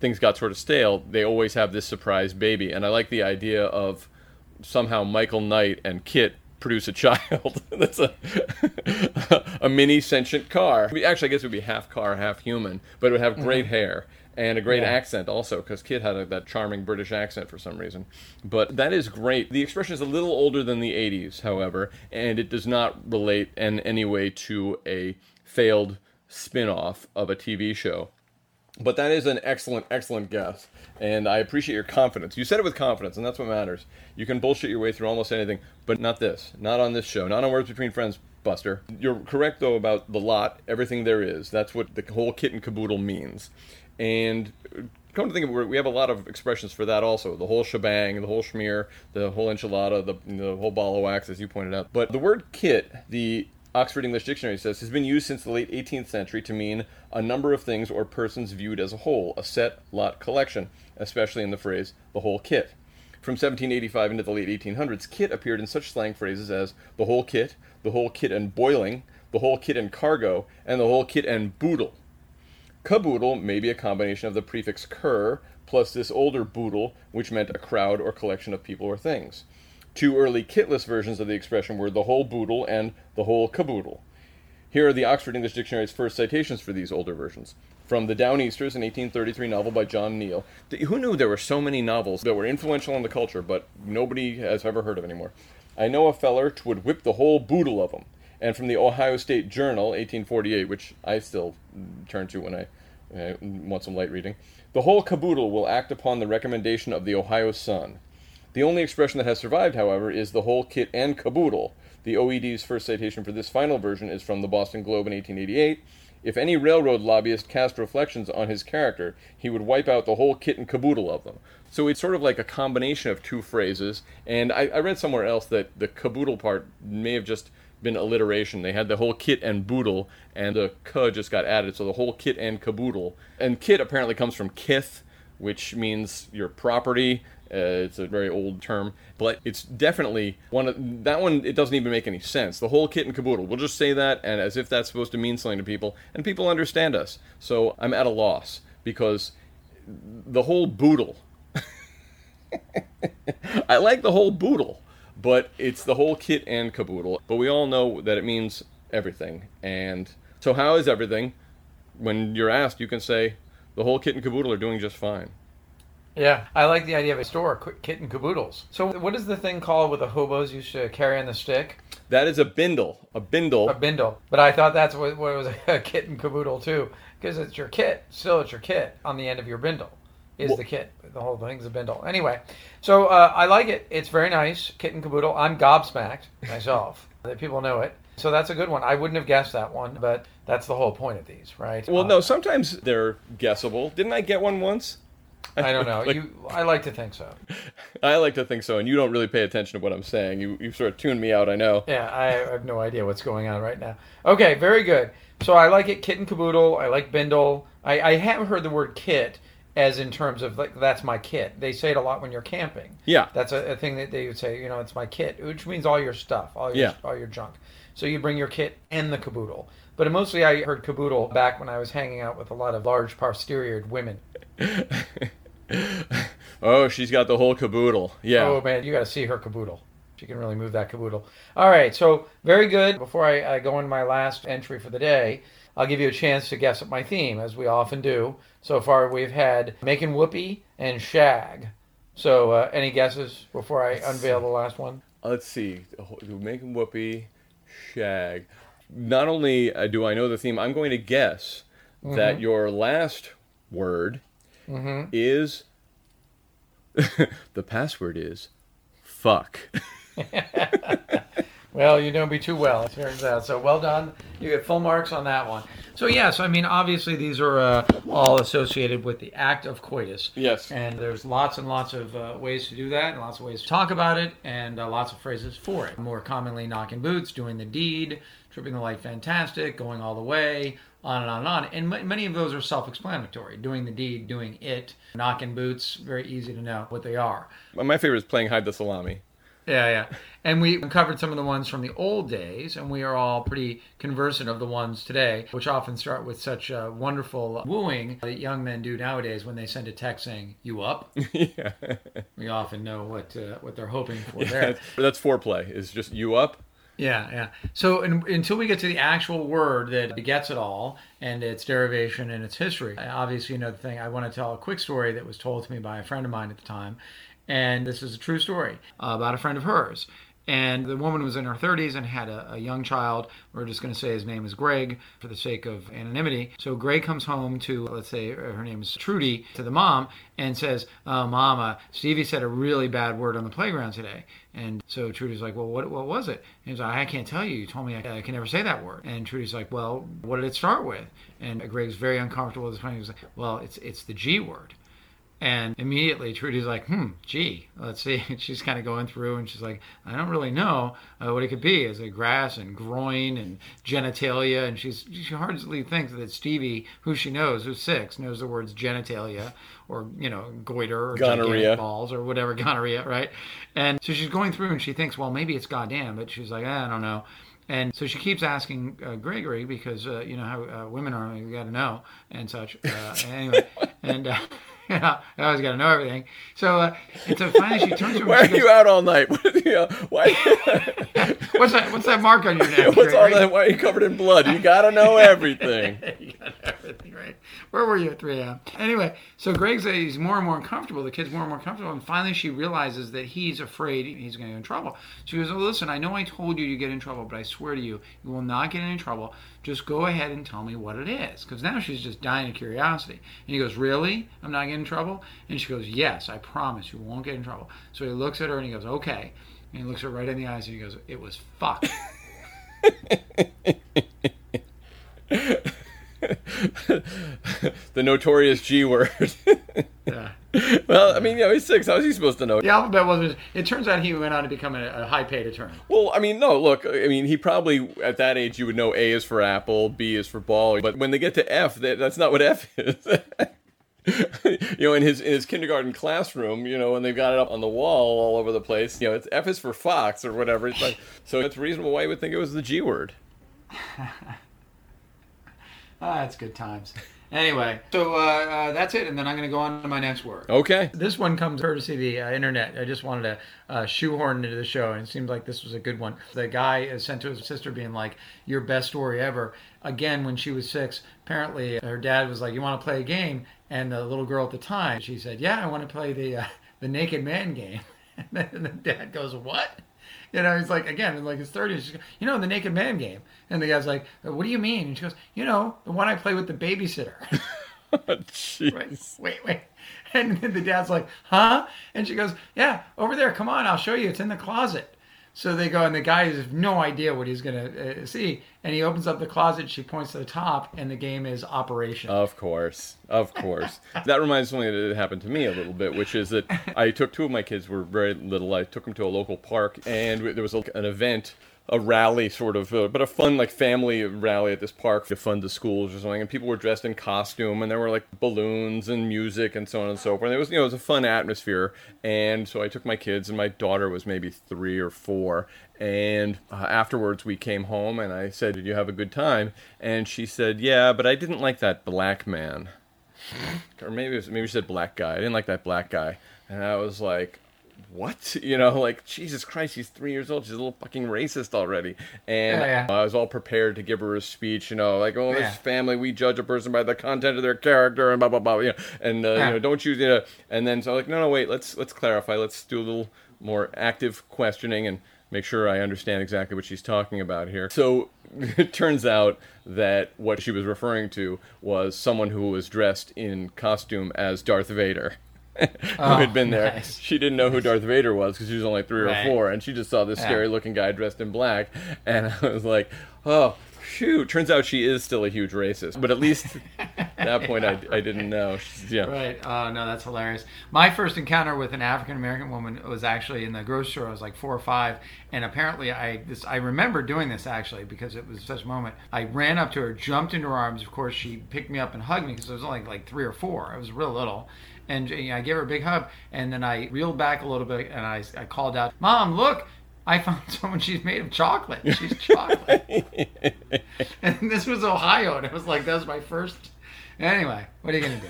things got sort of stale, they always have this surprise baby. And I like the idea of somehow Michael Knight and Kit produce a child that's a a mini sentient car. Actually, I guess it would be half car, half human, but it would have great mm-hmm. hair and a great Yeah. accent also because Kid had a, that charming British accent for some reason. But that is great. The expression is a little older than the 80s, however, and it does not relate in any way to a failed spin-off of a TV show. But that is an excellent, excellent guess. And I appreciate your confidence. You said it with confidence, and that's what matters. You can bullshit your way through almost anything, but not this. Not on this show. Not on Words Between Friends, Buster. You're correct, though, about the lot, everything there is. That's what the whole kit and caboodle means. And uh, come to think of it, we have a lot of expressions for that also. The whole shebang, the whole schmear, the whole enchilada, the, the whole ball of wax, as you pointed out. But the word kit, the Oxford English Dictionary says, has been used since the late 18th century to mean a number of things or persons viewed as a whole, a set, lot, collection, especially in the phrase the whole kit. From 1785 into the late 1800s, kit appeared in such slang phrases as the whole kit, the whole kit and boiling, the whole kit and cargo, and the whole kit and boodle. Caboodle may be a combination of the prefix cur plus this older boodle, which meant a crowd or collection of people or things. Two early kitless versions of the expression were the whole boodle and the whole caboodle. Here are the Oxford English Dictionary's first citations for these older versions. From The Downeasters, an 1833 novel by John Neal. Who knew there were so many novels that were influential in the culture, but nobody has ever heard of anymore? I know a feller twould whip the whole boodle of 'em. And from the Ohio State Journal, 1848, which I still turn to when I uh, want some light reading. The whole caboodle will act upon the recommendation of the Ohio Sun. The only expression that has survived, however, is the whole kit and caboodle. The OED's first citation for this final version is from the Boston Globe in 1888. If any railroad lobbyist cast reflections on his character, he would wipe out the whole kit and caboodle of them. So it's sort of like a combination of two phrases. And I, I read somewhere else that the caboodle part may have just been alliteration. They had the whole kit and boodle, and the k just got added, so the whole kit and caboodle. And kit apparently comes from kith, which means your property. Uh, it's a very old term, but it's definitely one of that one. It doesn't even make any sense. The whole kit and caboodle. We'll just say that, and as if that's supposed to mean something to people, and people understand us. So I'm at a loss because the whole boodle. I like the whole boodle, but it's the whole kit and caboodle. But we all know that it means everything. And so, how is everything? When you're asked, you can say the whole kit and caboodle are doing just fine. Yeah, I like the idea of a store, qu- kit and caboodles. So, what is the thing called with the hobos used to carry on the stick? That is a bindle. A bindle. A bindle. But I thought that's what, what was a kit and caboodle too, because it's your kit. Still, it's your kit on the end of your bindle. Is Well- the kit. The whole thing's a bindle. Anyway, so uh, I like it. It's very nice. Kit and caboodle. I'm gobsmacked myself that people know it. So that's a good one. I wouldn't have guessed that one, but that's the whole point of these, right? Well, Uh, no, sometimes they're guessable. Didn't I get one once? I don't know. you, I like to think so. I like to think so, and you don't really pay attention to what I'm saying. You you sort of tune me out. I know. Yeah, I have no idea what's going on right now. Okay, very good. So I like it, kit and caboodle. I like bindle. I, I have heard the word kit as in terms of like that's my kit. They say it a lot when you're camping. Yeah. That's a, a thing that they would say. You know, it's my kit, which means all your stuff, all your Yeah. all your junk. So you bring your kit and the caboodle. But mostly I heard caboodle back when I was hanging out with a lot of large posterior women. oh, she's got the whole caboodle. Yeah. Oh man, you got to see her caboodle. She can really move that caboodle. All right, so very good. Before I, I go into my last entry for the day, I'll give you a chance to guess at my theme, as we often do. So far, we've had making whoopee and shag. So, uh, any guesses before I unveil the last one? Let's see. Making whoopee, shag. Not only uh, do I know the theme, I'm going to guess that your last word is the password is fuck. Well, you know me too well, it turns out. So well done. You get full marks on that one. So yes, I mean obviously these are uh, all associated with the act of coitus. Yes. And there's lots and lots of uh, ways to do that, and lots of ways to talk about it, and uh, lots of phrases for it. More commonly, knocking boots, doing the deed, tripping the light fantastic, going all the way, on and on and on. And m- many of those are self-explanatory. Doing the deed, doing it, knocking boots, very easy to know what they are. My favorite is playing hide the salami. Yeah, yeah. And we covered some of the ones from the old days, and we are all pretty conversant of the ones today, which often start with such uh, wonderful wooing that young men do nowadays when they send a text saying, You up? yeah. We often know what uh, what they're hoping for there. That's, that's foreplay. Is just you up? Yeah, yeah. So in, until we get to the actual word that begets it all and its derivation and its history, obviously, another thing, I want to tell a quick story that was told to me by a friend of mine at the time. And this is a true story about a friend of hers. And the woman was in her 30s and had a, a young child. We're just going to say his name is Greg for the sake of anonymity. So Greg comes home to, let's say her name is Trudy, to the mom and says, Oh, Mama, Stevie said a really bad word on the playground today. And so Trudy's like, Well, what, what was it? And he's like, I can't tell you. You told me I, I can never say that word. And Trudy's like, Well, what did it start with? And Greg's very uncomfortable at this. He was like, Well, it's, it's the G word. And immediately Trudy's like, hmm, gee, let's see. And she's kind of going through and she's like, I don't really know uh, what it could be. Is it grass and groin and genitalia? And she's she hardly thinks that Stevie, who she knows, who's six, knows the words genitalia or, you know, goiter or Gonorrhea. balls or whatever, gonorrhea, right? And so she's going through and she thinks, well, maybe it's goddamn, but she's like, I don't know. And so she keeps asking uh, Gregory because uh, you know how uh, women are, you got to know and such. Uh, anyway, and uh, you know, I always got to know everything. So, uh, and so finally she turns to him. Why are she you out all night? What, you know, why? What's that? What's that mark on your neck? What's all Gregory?" that? Why are you covered in blood? You gotta know everything. you got everything right. Where were you at 3 a.m.? Anyway, so Greg says he's more and more uncomfortable. The kid's more and more comfortable. And finally, she realizes that he's afraid he's going to get in trouble. She goes, Oh, listen, I know I told you you get in trouble, but I swear to you, you will not get in any trouble. Just go ahead and tell me what it is. Because now she's just dying of curiosity. And he goes, Really? I'm not getting in trouble? And she goes, Yes, I promise you won't get in trouble. So he looks at her and he goes, Okay. And he looks her right in the eyes and he goes, It was fuck. the notorious G word. Yeah. well, I mean, you know, he's six. How is he supposed to know? The alphabet wasn't. It turns out he went on to become a, a high paid attorney. Well, I mean, no, look, I mean, he probably, at that age, you would know A is for apple, B is for ball, but when they get to F, that, that's not what F is. you know, in his in his kindergarten classroom, you know, when they've got it up on the wall all over the place, you know, it's F is for fox or whatever. It's like, so it's reasonable why you would think it was the G word. Ah, that's good times. Anyway, so uh, uh, that's it, and then I'm going to go on to my next work. Okay. This one comes courtesy of the uh, internet. I just wanted to uh, shoehorn into the show, and it seemed like this was a good one. The guy is sent to his sister, being like, "Your best story ever." Again, when she was six, apparently her dad was like, "You want to play a game?" And the little girl at the time, she said, "Yeah, I want to play the uh, the naked man game." And then the dad goes, "What?" You know, he's like, again, in like his 30s, she's, you know, the naked man game. And the guy's like, uh, what do you mean? And she goes, you know, the one I play with the babysitter. Oh, jeez. Right. Wait, wait. And then the dad's like, huh? And she goes, yeah, over there. Come on, I'll show you. It's in the closet. So they go, and the guy has no idea what he's going to uh, see. And he opens up the closet. She points to the top, and the game is Operation. Of course, of course. that reminds me that it happened to me a little bit, which is that I took two of my kids were very little. I took them to a local park, and there was a, an event a rally sort of, uh, but a fun like family rally at this park to fund the schools or something. And people were dressed in costume, and there were like balloons and music and so on and so forth. And it was you know it was a fun atmosphere. And so I took my kids, and my daughter was maybe three or four. And uh, afterwards, we came home, and I said, "Did you have a good time?" And she said, "Yeah, but I didn't like that black man." or maybe was, maybe she said black guy. I didn't like that black guy. And I was like, what? You know, like Jesus Christ, she's three years old. She's a little fucking racist already. And Yeah, yeah. I was all prepared to give her a speech. You know, like, oh, Yeah. this family, we judge a person by the content of their character, and blah blah blah. You know, and uh, you know, don't you, you know, and then so like, no, no, wait, let's let's clarify. Let's do a little more active questioning and make sure I understand exactly what she's talking about here. So it turns out that what she was referring to was someone who was dressed in costume as Darth Vader. Who had oh, been there. nice. She didn't know who Darth Vader was because she was only three Right. or four, and she just saw this Yeah. scary looking guy dressed in black. And I was like, oh, shoot. Turns out she is still a huge racist. But at least at that point, I, I didn't know. She's, yeah. Right. Oh no, that's hilarious. My first encounter with an African American woman was actually in the grocery store. I was like four or five, and apparently I this I remember doing this actually because it was such a moment. I ran up to her, jumped into her arms. Of course, she picked me up and hugged me because I was only like three or four. I was real little. And you know, I gave her a big hug, and then I reeled back a little bit, and I, I called out, "Mom, look! I found someone. She's made of chocolate. She's chocolate." and this was Ohio, and it was like that was my first. Anyway, what are you gonna do?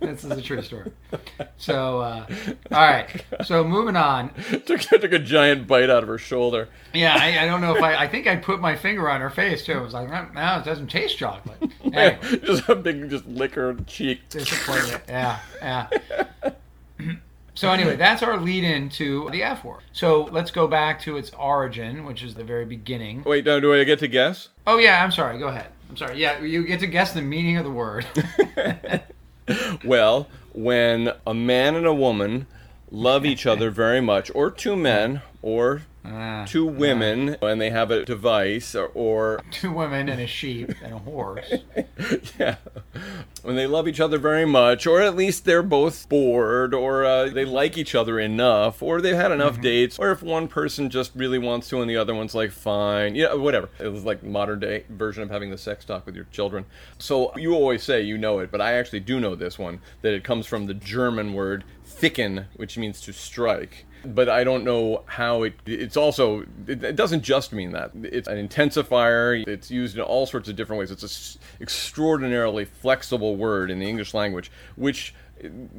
This is a true story. So, uh, all right. So moving on. took, took a giant bite out of her shoulder. Yeah, I, I don't know if I. I think I put my finger on her face too. I was like, "Mm, no, it doesn't taste chocolate. Anyway, just a big, just lick her cheek. disappointed. Yeah, yeah. So anyway, that's our lead in to the F word. So let's go back to its origin, which is the very beginning. Wait, do I get to guess? Oh yeah, I'm sorry. Go ahead. I'm sorry. Yeah, you get to guess the meaning of the word. Well, when a man and a woman love each other very much, or two men, or Ah, two women, and they have a device, or, or two women and a sheep and a horse. yeah, when they love each other very much, or at least they're both bored, or uh, they like each other enough, or they've had enough dates, or if one person just really wants to and the other one's like, fine, yeah, whatever. It was like modern day version of having the sex talk with your children. So you always say you know it, but I actually do know this one that it comes from the German word ficken, which means to strike. But I don't know how it. It's also. It, it doesn't just mean that. It's an intensifier. It's used in all sorts of different ways. It's an extraordinarily flexible word in the English language, which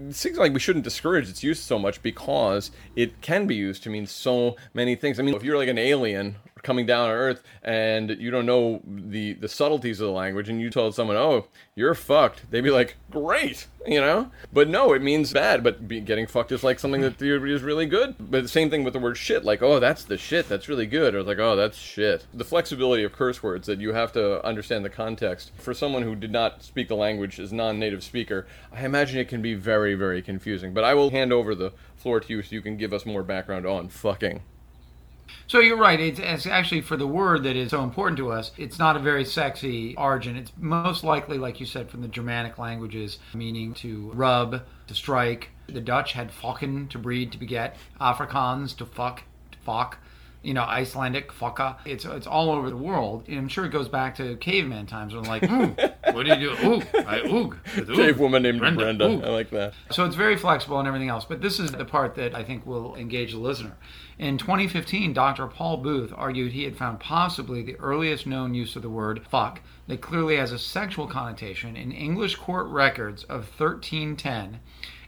seems like we shouldn't discourage its use so much because it can be used to mean so many things. I mean, if you're like an alien coming down on Earth and you don't know the the subtleties of the language, and you told someone, "Oh, you're fucked," they'd be like, "Great," you know. But no, it means bad. But be, getting fucked is like something that is really good. But the same thing with the word shit. Like, "Oh, that's the shit. That's really good," or like, "Oh, that's shit." The flexibility of curse words that you have to understand the context for someone who did not speak the language as non-native speaker. I imagine it can be very, very confusing. But I will hand over the floor to you so you can give us more background on fucking. So you're right. It's, it's actually for the word that is so important to us. It's not a very sexy origin. It's most likely, like you said, from the Germanic languages, meaning to rub, to strike. The Dutch had fokken, to breed, to beget. Afrikaans, to fuck, to fuck. You know, Icelandic, fucka. It's it's all over the world. And I'm sure it goes back to caveman times when like, ooh, what do you do? Ooh, I oog. oog. Cave woman named Brenda, Brenda. ooh. I like that. So it's very flexible and everything else. But this is the part that I think will engage the listener. In 2015, Dr. Paul Booth argued he had found possibly the earliest known use of the word fuck that clearly has a sexual connotation in English court records of 1310.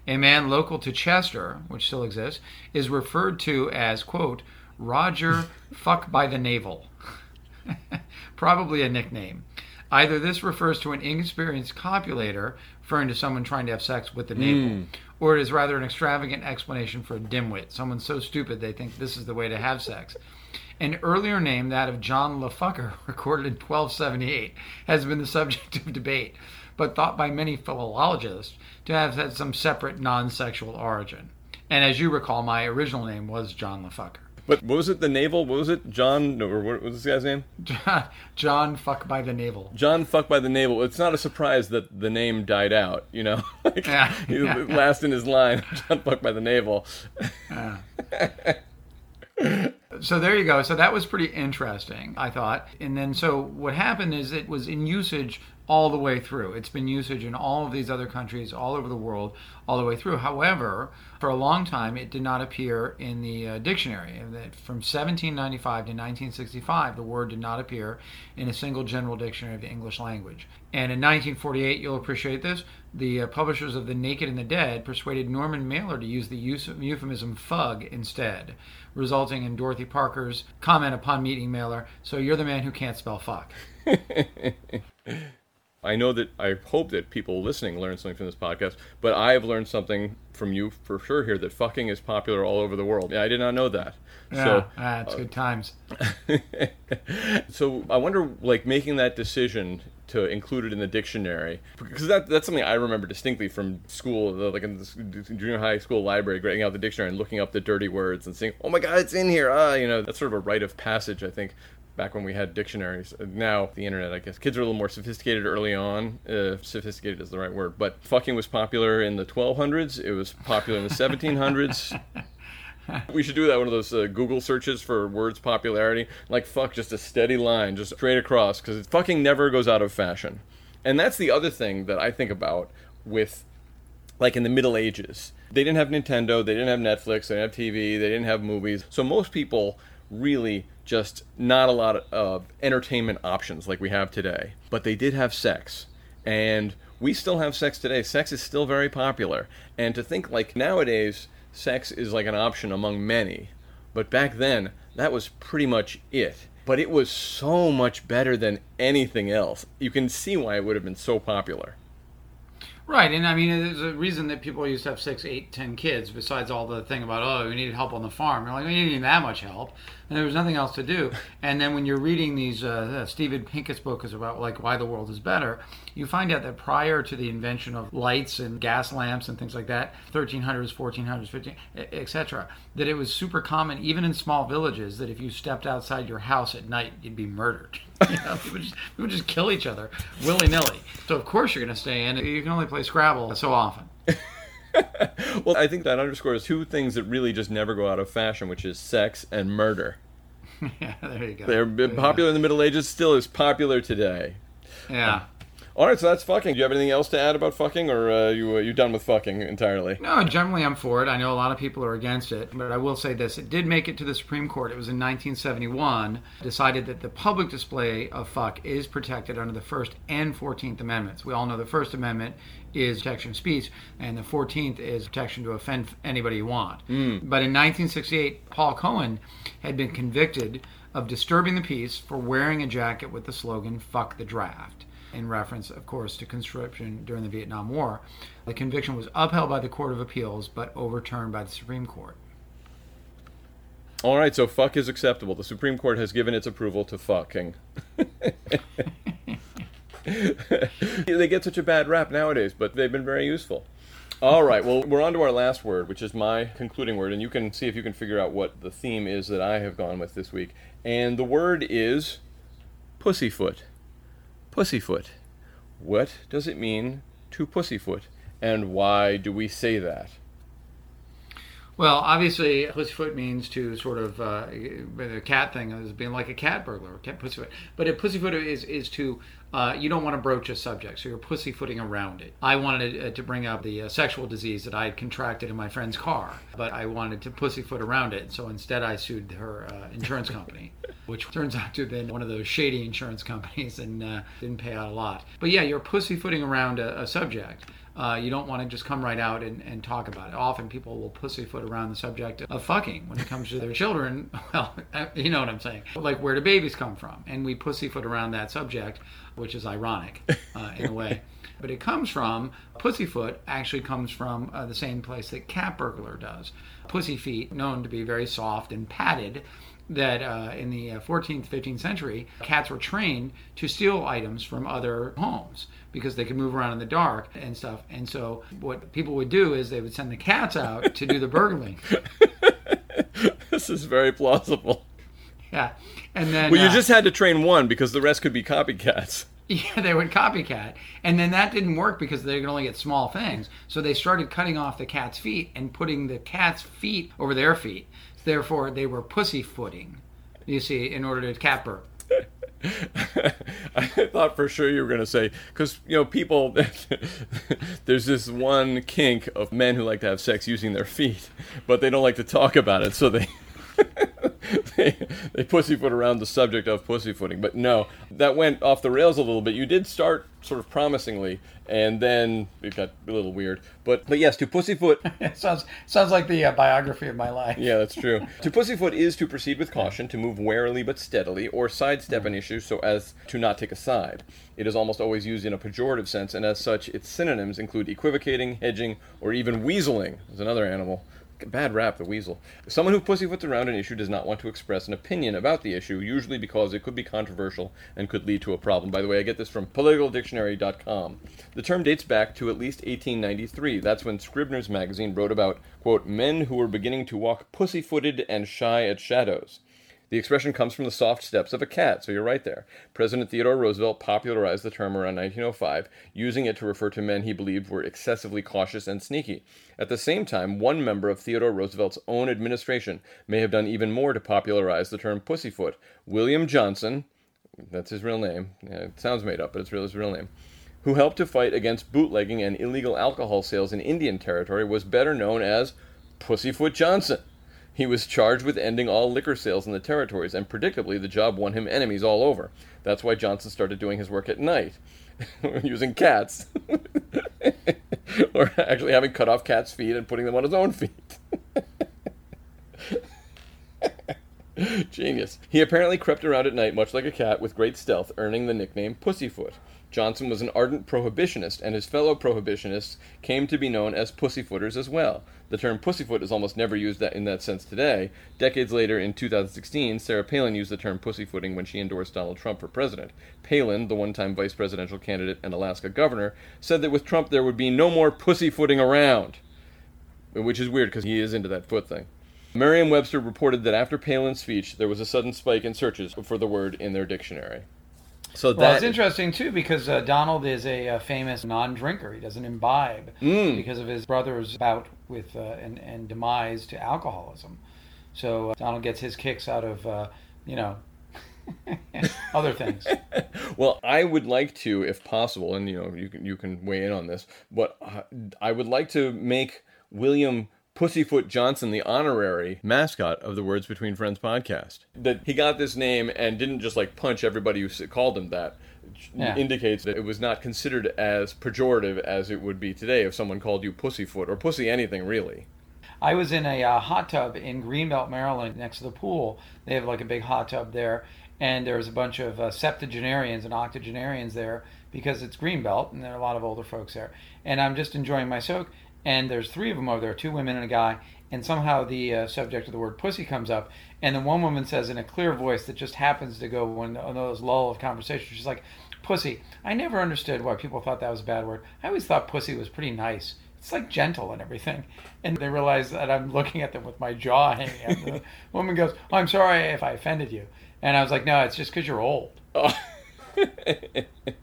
A man local to Chester, which still exists, is referred to as, quote, Roger Fuck by the Navel. Probably a nickname. Either this refers to an inexperienced copulator, referring to someone trying to have sex with the navel, hmm. Or it is rather an extravagant explanation for a dimwit, someone so stupid they think this is the way to have sex. An earlier name, that of John LaFucker, recorded in 1278, has been the subject of debate, but thought by many philologists to have had some separate non sexual origin. And as you recall, my original name was John LaFucker. But what was it? The navel? What was it? John? Or what was this guy's name? John John. fuck by the navel. John fuck by the navel. It's not a surprise that the name died out. You know, like, Yeah. Yeah. last in his line, John fuck by the navel. So there you go. So that was pretty interesting, I thought. And then so what happened is it was in usage all the way through. It's been usage in all of these other countries all over the world all the way through. However, for a long time it did not appear in the uh, dictionary. From 1795 to 1965, the word did not appear in a single general dictionary of the English language. And in 1948, you'll appreciate this, the uh, publishers of The Naked and the Dead persuaded Norman Mailer to use the use euphemism fug instead, resulting in Dorothy Parker's comment upon meeting Mailer, so you're the man who can't spell fuck. I know that I hope that people listening learn something from this podcast, but I have learned something from you for sure here that fucking is popular all over the world. Yeah, I did not know that. Yeah, So, ah, it's good times. so I wonder, like, making that decision to include it in the dictionary because that that's something I remember distinctly from school, the- like in the junior high school library, getting out the dictionary and looking up the dirty words and saying, "Oh my God, it's in here!" Ah, you know, that's sort of a rite of passage, I think. Back when we had dictionaries, now the internet, I guess kids are a little more sophisticated early on. Uh, sophisticated is the right word, but fucking was popular in the 1200s. It was popular in the 1700s. We should do that one of those uh, Google searches for words popularity. Like fuck, just a steady line, just straight across, because it fucking never goes out of fashion. And that's the other thing that I think about with, like in the Middle Ages, they didn't have Nintendo, they didn't have Netflix, they didn't have TV, they didn't have movies. So most people really just not a lot of entertainment options like we have today. But they did have sex. And we still have sex today. Sex is still very popular. And to think like nowadays, sex is like an option among many. But back then, that was pretty much it. But it was so much better than anything else. You can see why it would have been so popular. Right, and I mean, there's a reason that people used to have six, eight, ten kids. Besides all the thing about oh, we needed help on the farm. You're like, we didn't need that much help, and there was nothing else to do. And then when you're reading these, uh, uh, Steven Pinker's book is about like why the world is better. You find out that prior to the invention of lights and gas lamps and things like that, 1300s, 1400s, 15, etc., that it was super common even in small villages that if you stepped outside your house at night, you'd be murdered. You know, people just people just kill each other willy nilly. So of course you're going to stay in. You can only play Scrabble so often. Well, I think that underscores two things that really just never go out of fashion, which is sex and murder. yeah, there you go. They're There popular in the Middle Ages, still is popular today. Yeah. All right, so that's fucking. Do you have anything else to add about fucking, or uh, you uh, you done with fucking entirely? No, generally I'm for it. I know a lot of people are against it, but I will say this: it did make it to the Supreme Court. It was in 1971. Decided that the public display of fuck is protected under the First and Fourteenth Amendments. We all know the First Amendment is protection of speech, and the Fourteenth is protection to offend anybody you want. Hmm. But in 1968, Paul Cohen had been convicted of disturbing the peace for wearing a jacket with the slogan "Fuck the Draft." in reference, of course, to conscription during the Vietnam War. The conviction was upheld by the Court of Appeals but overturned by the Supreme Court. All right, so fuck is acceptable. The Supreme Court has given its approval to fucking. they get such a bad rap nowadays, but they've been very useful. All right, well, we're on to our last word, which is my concluding word, and you can see if you can figure out what the theme is that I have gone with this week. And the word is pussyfoot. Pussyfoot. What does it mean to pussyfoot? And why do we say that? Well, obviously, pussyfoot means to sort of uh, the cat thing is being like a cat burglar, cat pussyfoot. But a pussyfoot is is to uh, you don't want to broach a subject, so you're pussyfooting around it. I wanted uh, to bring up the uh, sexual disease that I had contracted in my friend's car, but I wanted to pussyfoot around it, so instead I sued her uh, insurance company, which turns out to have been one of those shady insurance companies and didn't pay out a lot. But yeah, you're pussyfooting around a, a subject. Uh, you don't want to just come right out and, and talk about it. Often people will pussyfoot around the subject of fucking when it comes to their children. Well, uh, you know what I'm saying. Like, where do babies come from? And we pussyfoot around that subject, which is ironic uh, in a way. But it comes from, pussyfoot actually comes from uh, the same place that cat burglar does. Pussy feet, known to be very soft and padded, that uh, in the uh, 14th, 15th century, cats were trained to steal items from other homes because they could move around in the dark and stuff. And so, what people would do is they would send the cats out to do the burgling. this is very plausible. Yeah, and then Well, you uh, just had to train one because the rest could be copycats. Yeah, they would copycat. And then that didn't work because they could only get small things. So they started cutting off the cat's feet and putting the cat's feet over their feet. Therefore, they were pussyfooting, you see, in order to cat burp. I thought for sure you were going to say because you know people. there's this one kink of men who like to have sex using their feet, but they don't like to talk about it, so they. they, they pussyfoot around the subject of pussyfooting, but no, that went off the rails a little bit. You did start sort of promisingly, and then it got a little weird. But but yes, to pussyfoot It sounds sounds like the uh, biography of my life. Yeah, that's true. to pussyfoot is to proceed with caution, to move warily but steadily, or sidestep an issue so as to not take a side. It is almost always used in a pejorative sense, and as such, its synonyms include equivocating, hedging, or even weaseling. There's another animal. Bad rap, the weasel. Someone who pussyfoots around an issue does not want to express an opinion about the issue, usually because it could be controversial and could lead to a problem. By the way, I get this from politicaldictionary.com. The term dates back to at least 1893. That's when Scribner's magazine wrote about, quote, men who were beginning to walk pussy-footed and shy at shadows. The expression comes from the soft steps of a cat, so you're right there. President Theodore Roosevelt popularized the term around 1905, using it to refer to men he believed were excessively cautious and sneaky. At the same time, one member of Theodore Roosevelt's own administration may have done even more to popularize the term pussyfoot. William Johnson, that's his real name. Yeah, it sounds made up, but it's his real name. Who helped to fight against bootlegging and illegal alcohol sales in Indian Territory was better known as Pussyfoot Johnson. He was charged with ending all liquor sales in the territories, and predictably, the job won him enemies all over. That's why Johnson started doing his work at night, using cats, or actually having cut off cats' feet and putting them on his own feet. Genius. He apparently crept around at night much like a cat with great stealth, earning the nickname Pussyfoot. Johnson was an ardent prohibitionist, and his fellow prohibitionists came to be known as pussyfooters as well. The term pussyfoot is almost never used that in that sense today. Decades later, in 2016, Sarah Palin used the term pussyfooting when she endorsed Donald Trump for president. Palin, the one time vice presidential candidate and Alaska governor, said that with Trump there would be no more pussyfooting around. Which is weird because he is into that foot thing. Merriam Webster reported that after Palin's speech, there was a sudden spike in searches for the word in their dictionary. So Well, that it's interesting too because uh, Donald is a, uh famous non-drinker. He doesn't imbibe Mm. because of his brother's bout with uh, and, and demise to alcoholism. So uh, Donald gets his kicks out of uh, you know other things. well, I would like to, if possible, and you know, you can you can weigh in on this, but uh, I would like to make William Pussyfoot Johnson the honorary mascot of the Words Between Friends podcast. That he got this name and didn't just like punch everybody who called him that. Yeah. Indicates that it was not considered as pejorative as it would be today if someone called you pussyfoot or pussy anything really. I was in a uh, hot tub in Greenbelt, Maryland, next to the pool. They have like a big hot tub there, and there was a bunch of uh, septuagenarians and octogenarians there because it's Greenbelt, and there are a lot of older folks there. And I'm just enjoying my soak, and there's three of them over there, two women and a guy, and somehow the uh, subject of the word pussy comes up, and then one woman says in a clear voice that just happens to go when on those lull of conversation, she's like, "Pussy." I never understood why people thought that was a bad word. I always thought pussy was pretty nice it's like gentle and everything. And they realize that I'm looking at them with my jaw hanging out. The woman goes, oh, I'm sorry if I offended you. And I was like, no, it's just because you're old. Oh.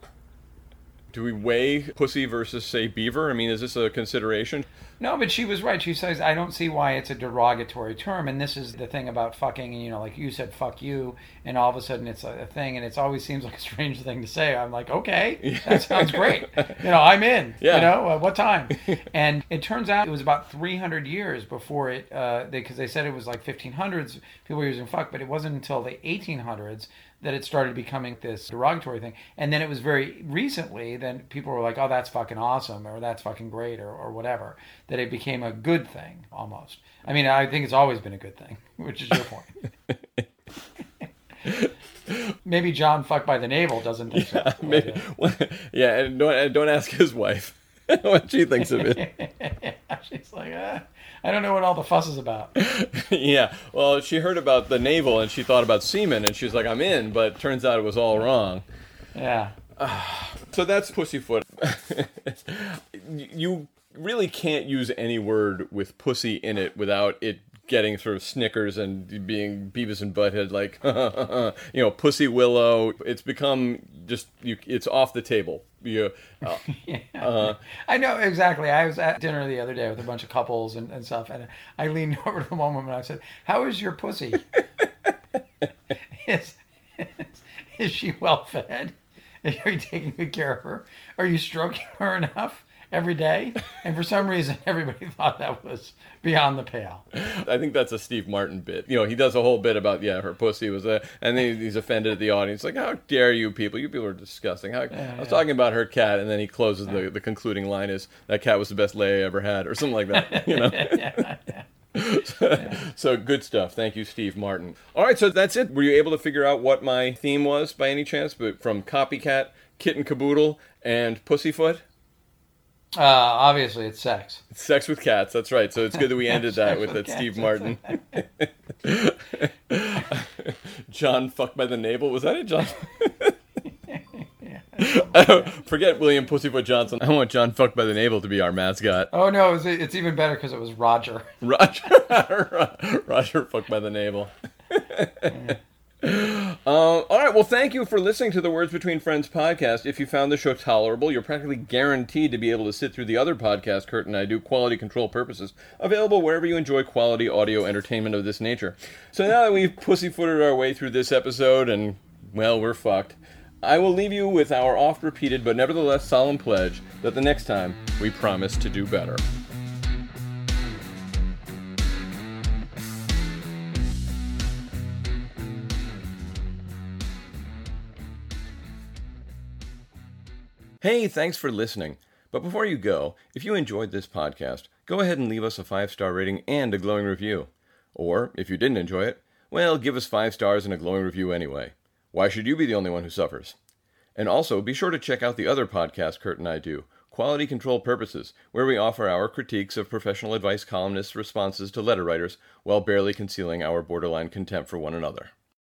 Do we weigh pussy versus say beaver? I mean, is this a consideration? No, but she was right. She says, I don't see why it's a derogatory term. And this is the thing about fucking, and you know, like you said, fuck you. And all of a sudden it's a, thing. And it always seems like a strange thing to say. I'm like, okay, that sounds great. You know, I'm in. Yeah. You know, uh, what time? and it turns out it was about 300 years before it, because they, 'cause they said it was like 1500s, people were using fuck, but it wasn't until the 1800s that it started becoming this derogatory thing. And then it was very recently then people were like, oh, that's fucking awesome or that's fucking great or, or whatever, that it became a good thing almost. I mean, I think it's always been a good thing, which is your point. Maybe John fucked by the navel doesn't think so. Maybe, yeah, and don't, and don't ask his wife what she thinks of it. She's like, ah, I don't know what all the fuss is about. yeah, well, she heard about the navel and she thought about semen, and she's like, I'm in, but turns out it was all wrong. Yeah. So that's pussyfoot. you really can't use any word with pussy in it without it getting sort of Snickers and being Beavis and Butthead, like you know, Pussy Willow. It's become just you, it's off the table. You, uh, yeah. uh, I know exactly. I was at dinner the other day with a bunch of couples and, and stuff, and I leaned over to one woman and I said, "How is your pussy? is, is, is she well fed? Are you taking good care of her? Are you stroking her enough?" Every day, and for some reason, everybody thought that was beyond the pale. I think that's a Steve Martin bit. You know, he does a whole bit about yeah, her pussy was a, and then he's offended at the audience, like, how dare you people? You people are disgusting. How, yeah, I was yeah. talking about her cat, and then he closes yeah. the the concluding line is that cat was the best lay I ever had, or something like that. You know. so, so good stuff. Thank you, Steve Martin. All right, so that's it. Were you able to figure out what my theme was by any chance? But from copycat, kitten caboodle, and pussyfoot. Uh, obviously, it's sex. It's sex with cats. That's right. So it's good that we ended that with that Steve Martin. John fucked by the navel. Was that it, John? forget William Pussyfoot Johnson. I want John fucked by the navel to be our mascot. Oh no, it's, it's even better because it was Roger. Roger, Roger fucked by the navel. Uh, all right. Well, thank you for listening to the Words Between Friends podcast. If you found the show tolerable, you're practically guaranteed to be able to sit through the other podcast Kurt and I do, quality control purposes, available wherever you enjoy quality audio entertainment of this nature. So now that we've pussyfooted our way through this episode and, well, we're fucked, I will leave you with our oft repeated but nevertheless solemn pledge that the next time we promise to do better. Hey, thanks for listening. But before you go, if you enjoyed this podcast, go ahead and leave us a five star rating and a glowing review. Or, if you didn't enjoy it, well, give us five stars and a glowing review anyway. Why should you be the only one who suffers? And also, be sure to check out the other podcast Kurt and I do, Quality Control Purposes, where we offer our critiques of professional advice columnists' responses to letter writers while barely concealing our borderline contempt for one another.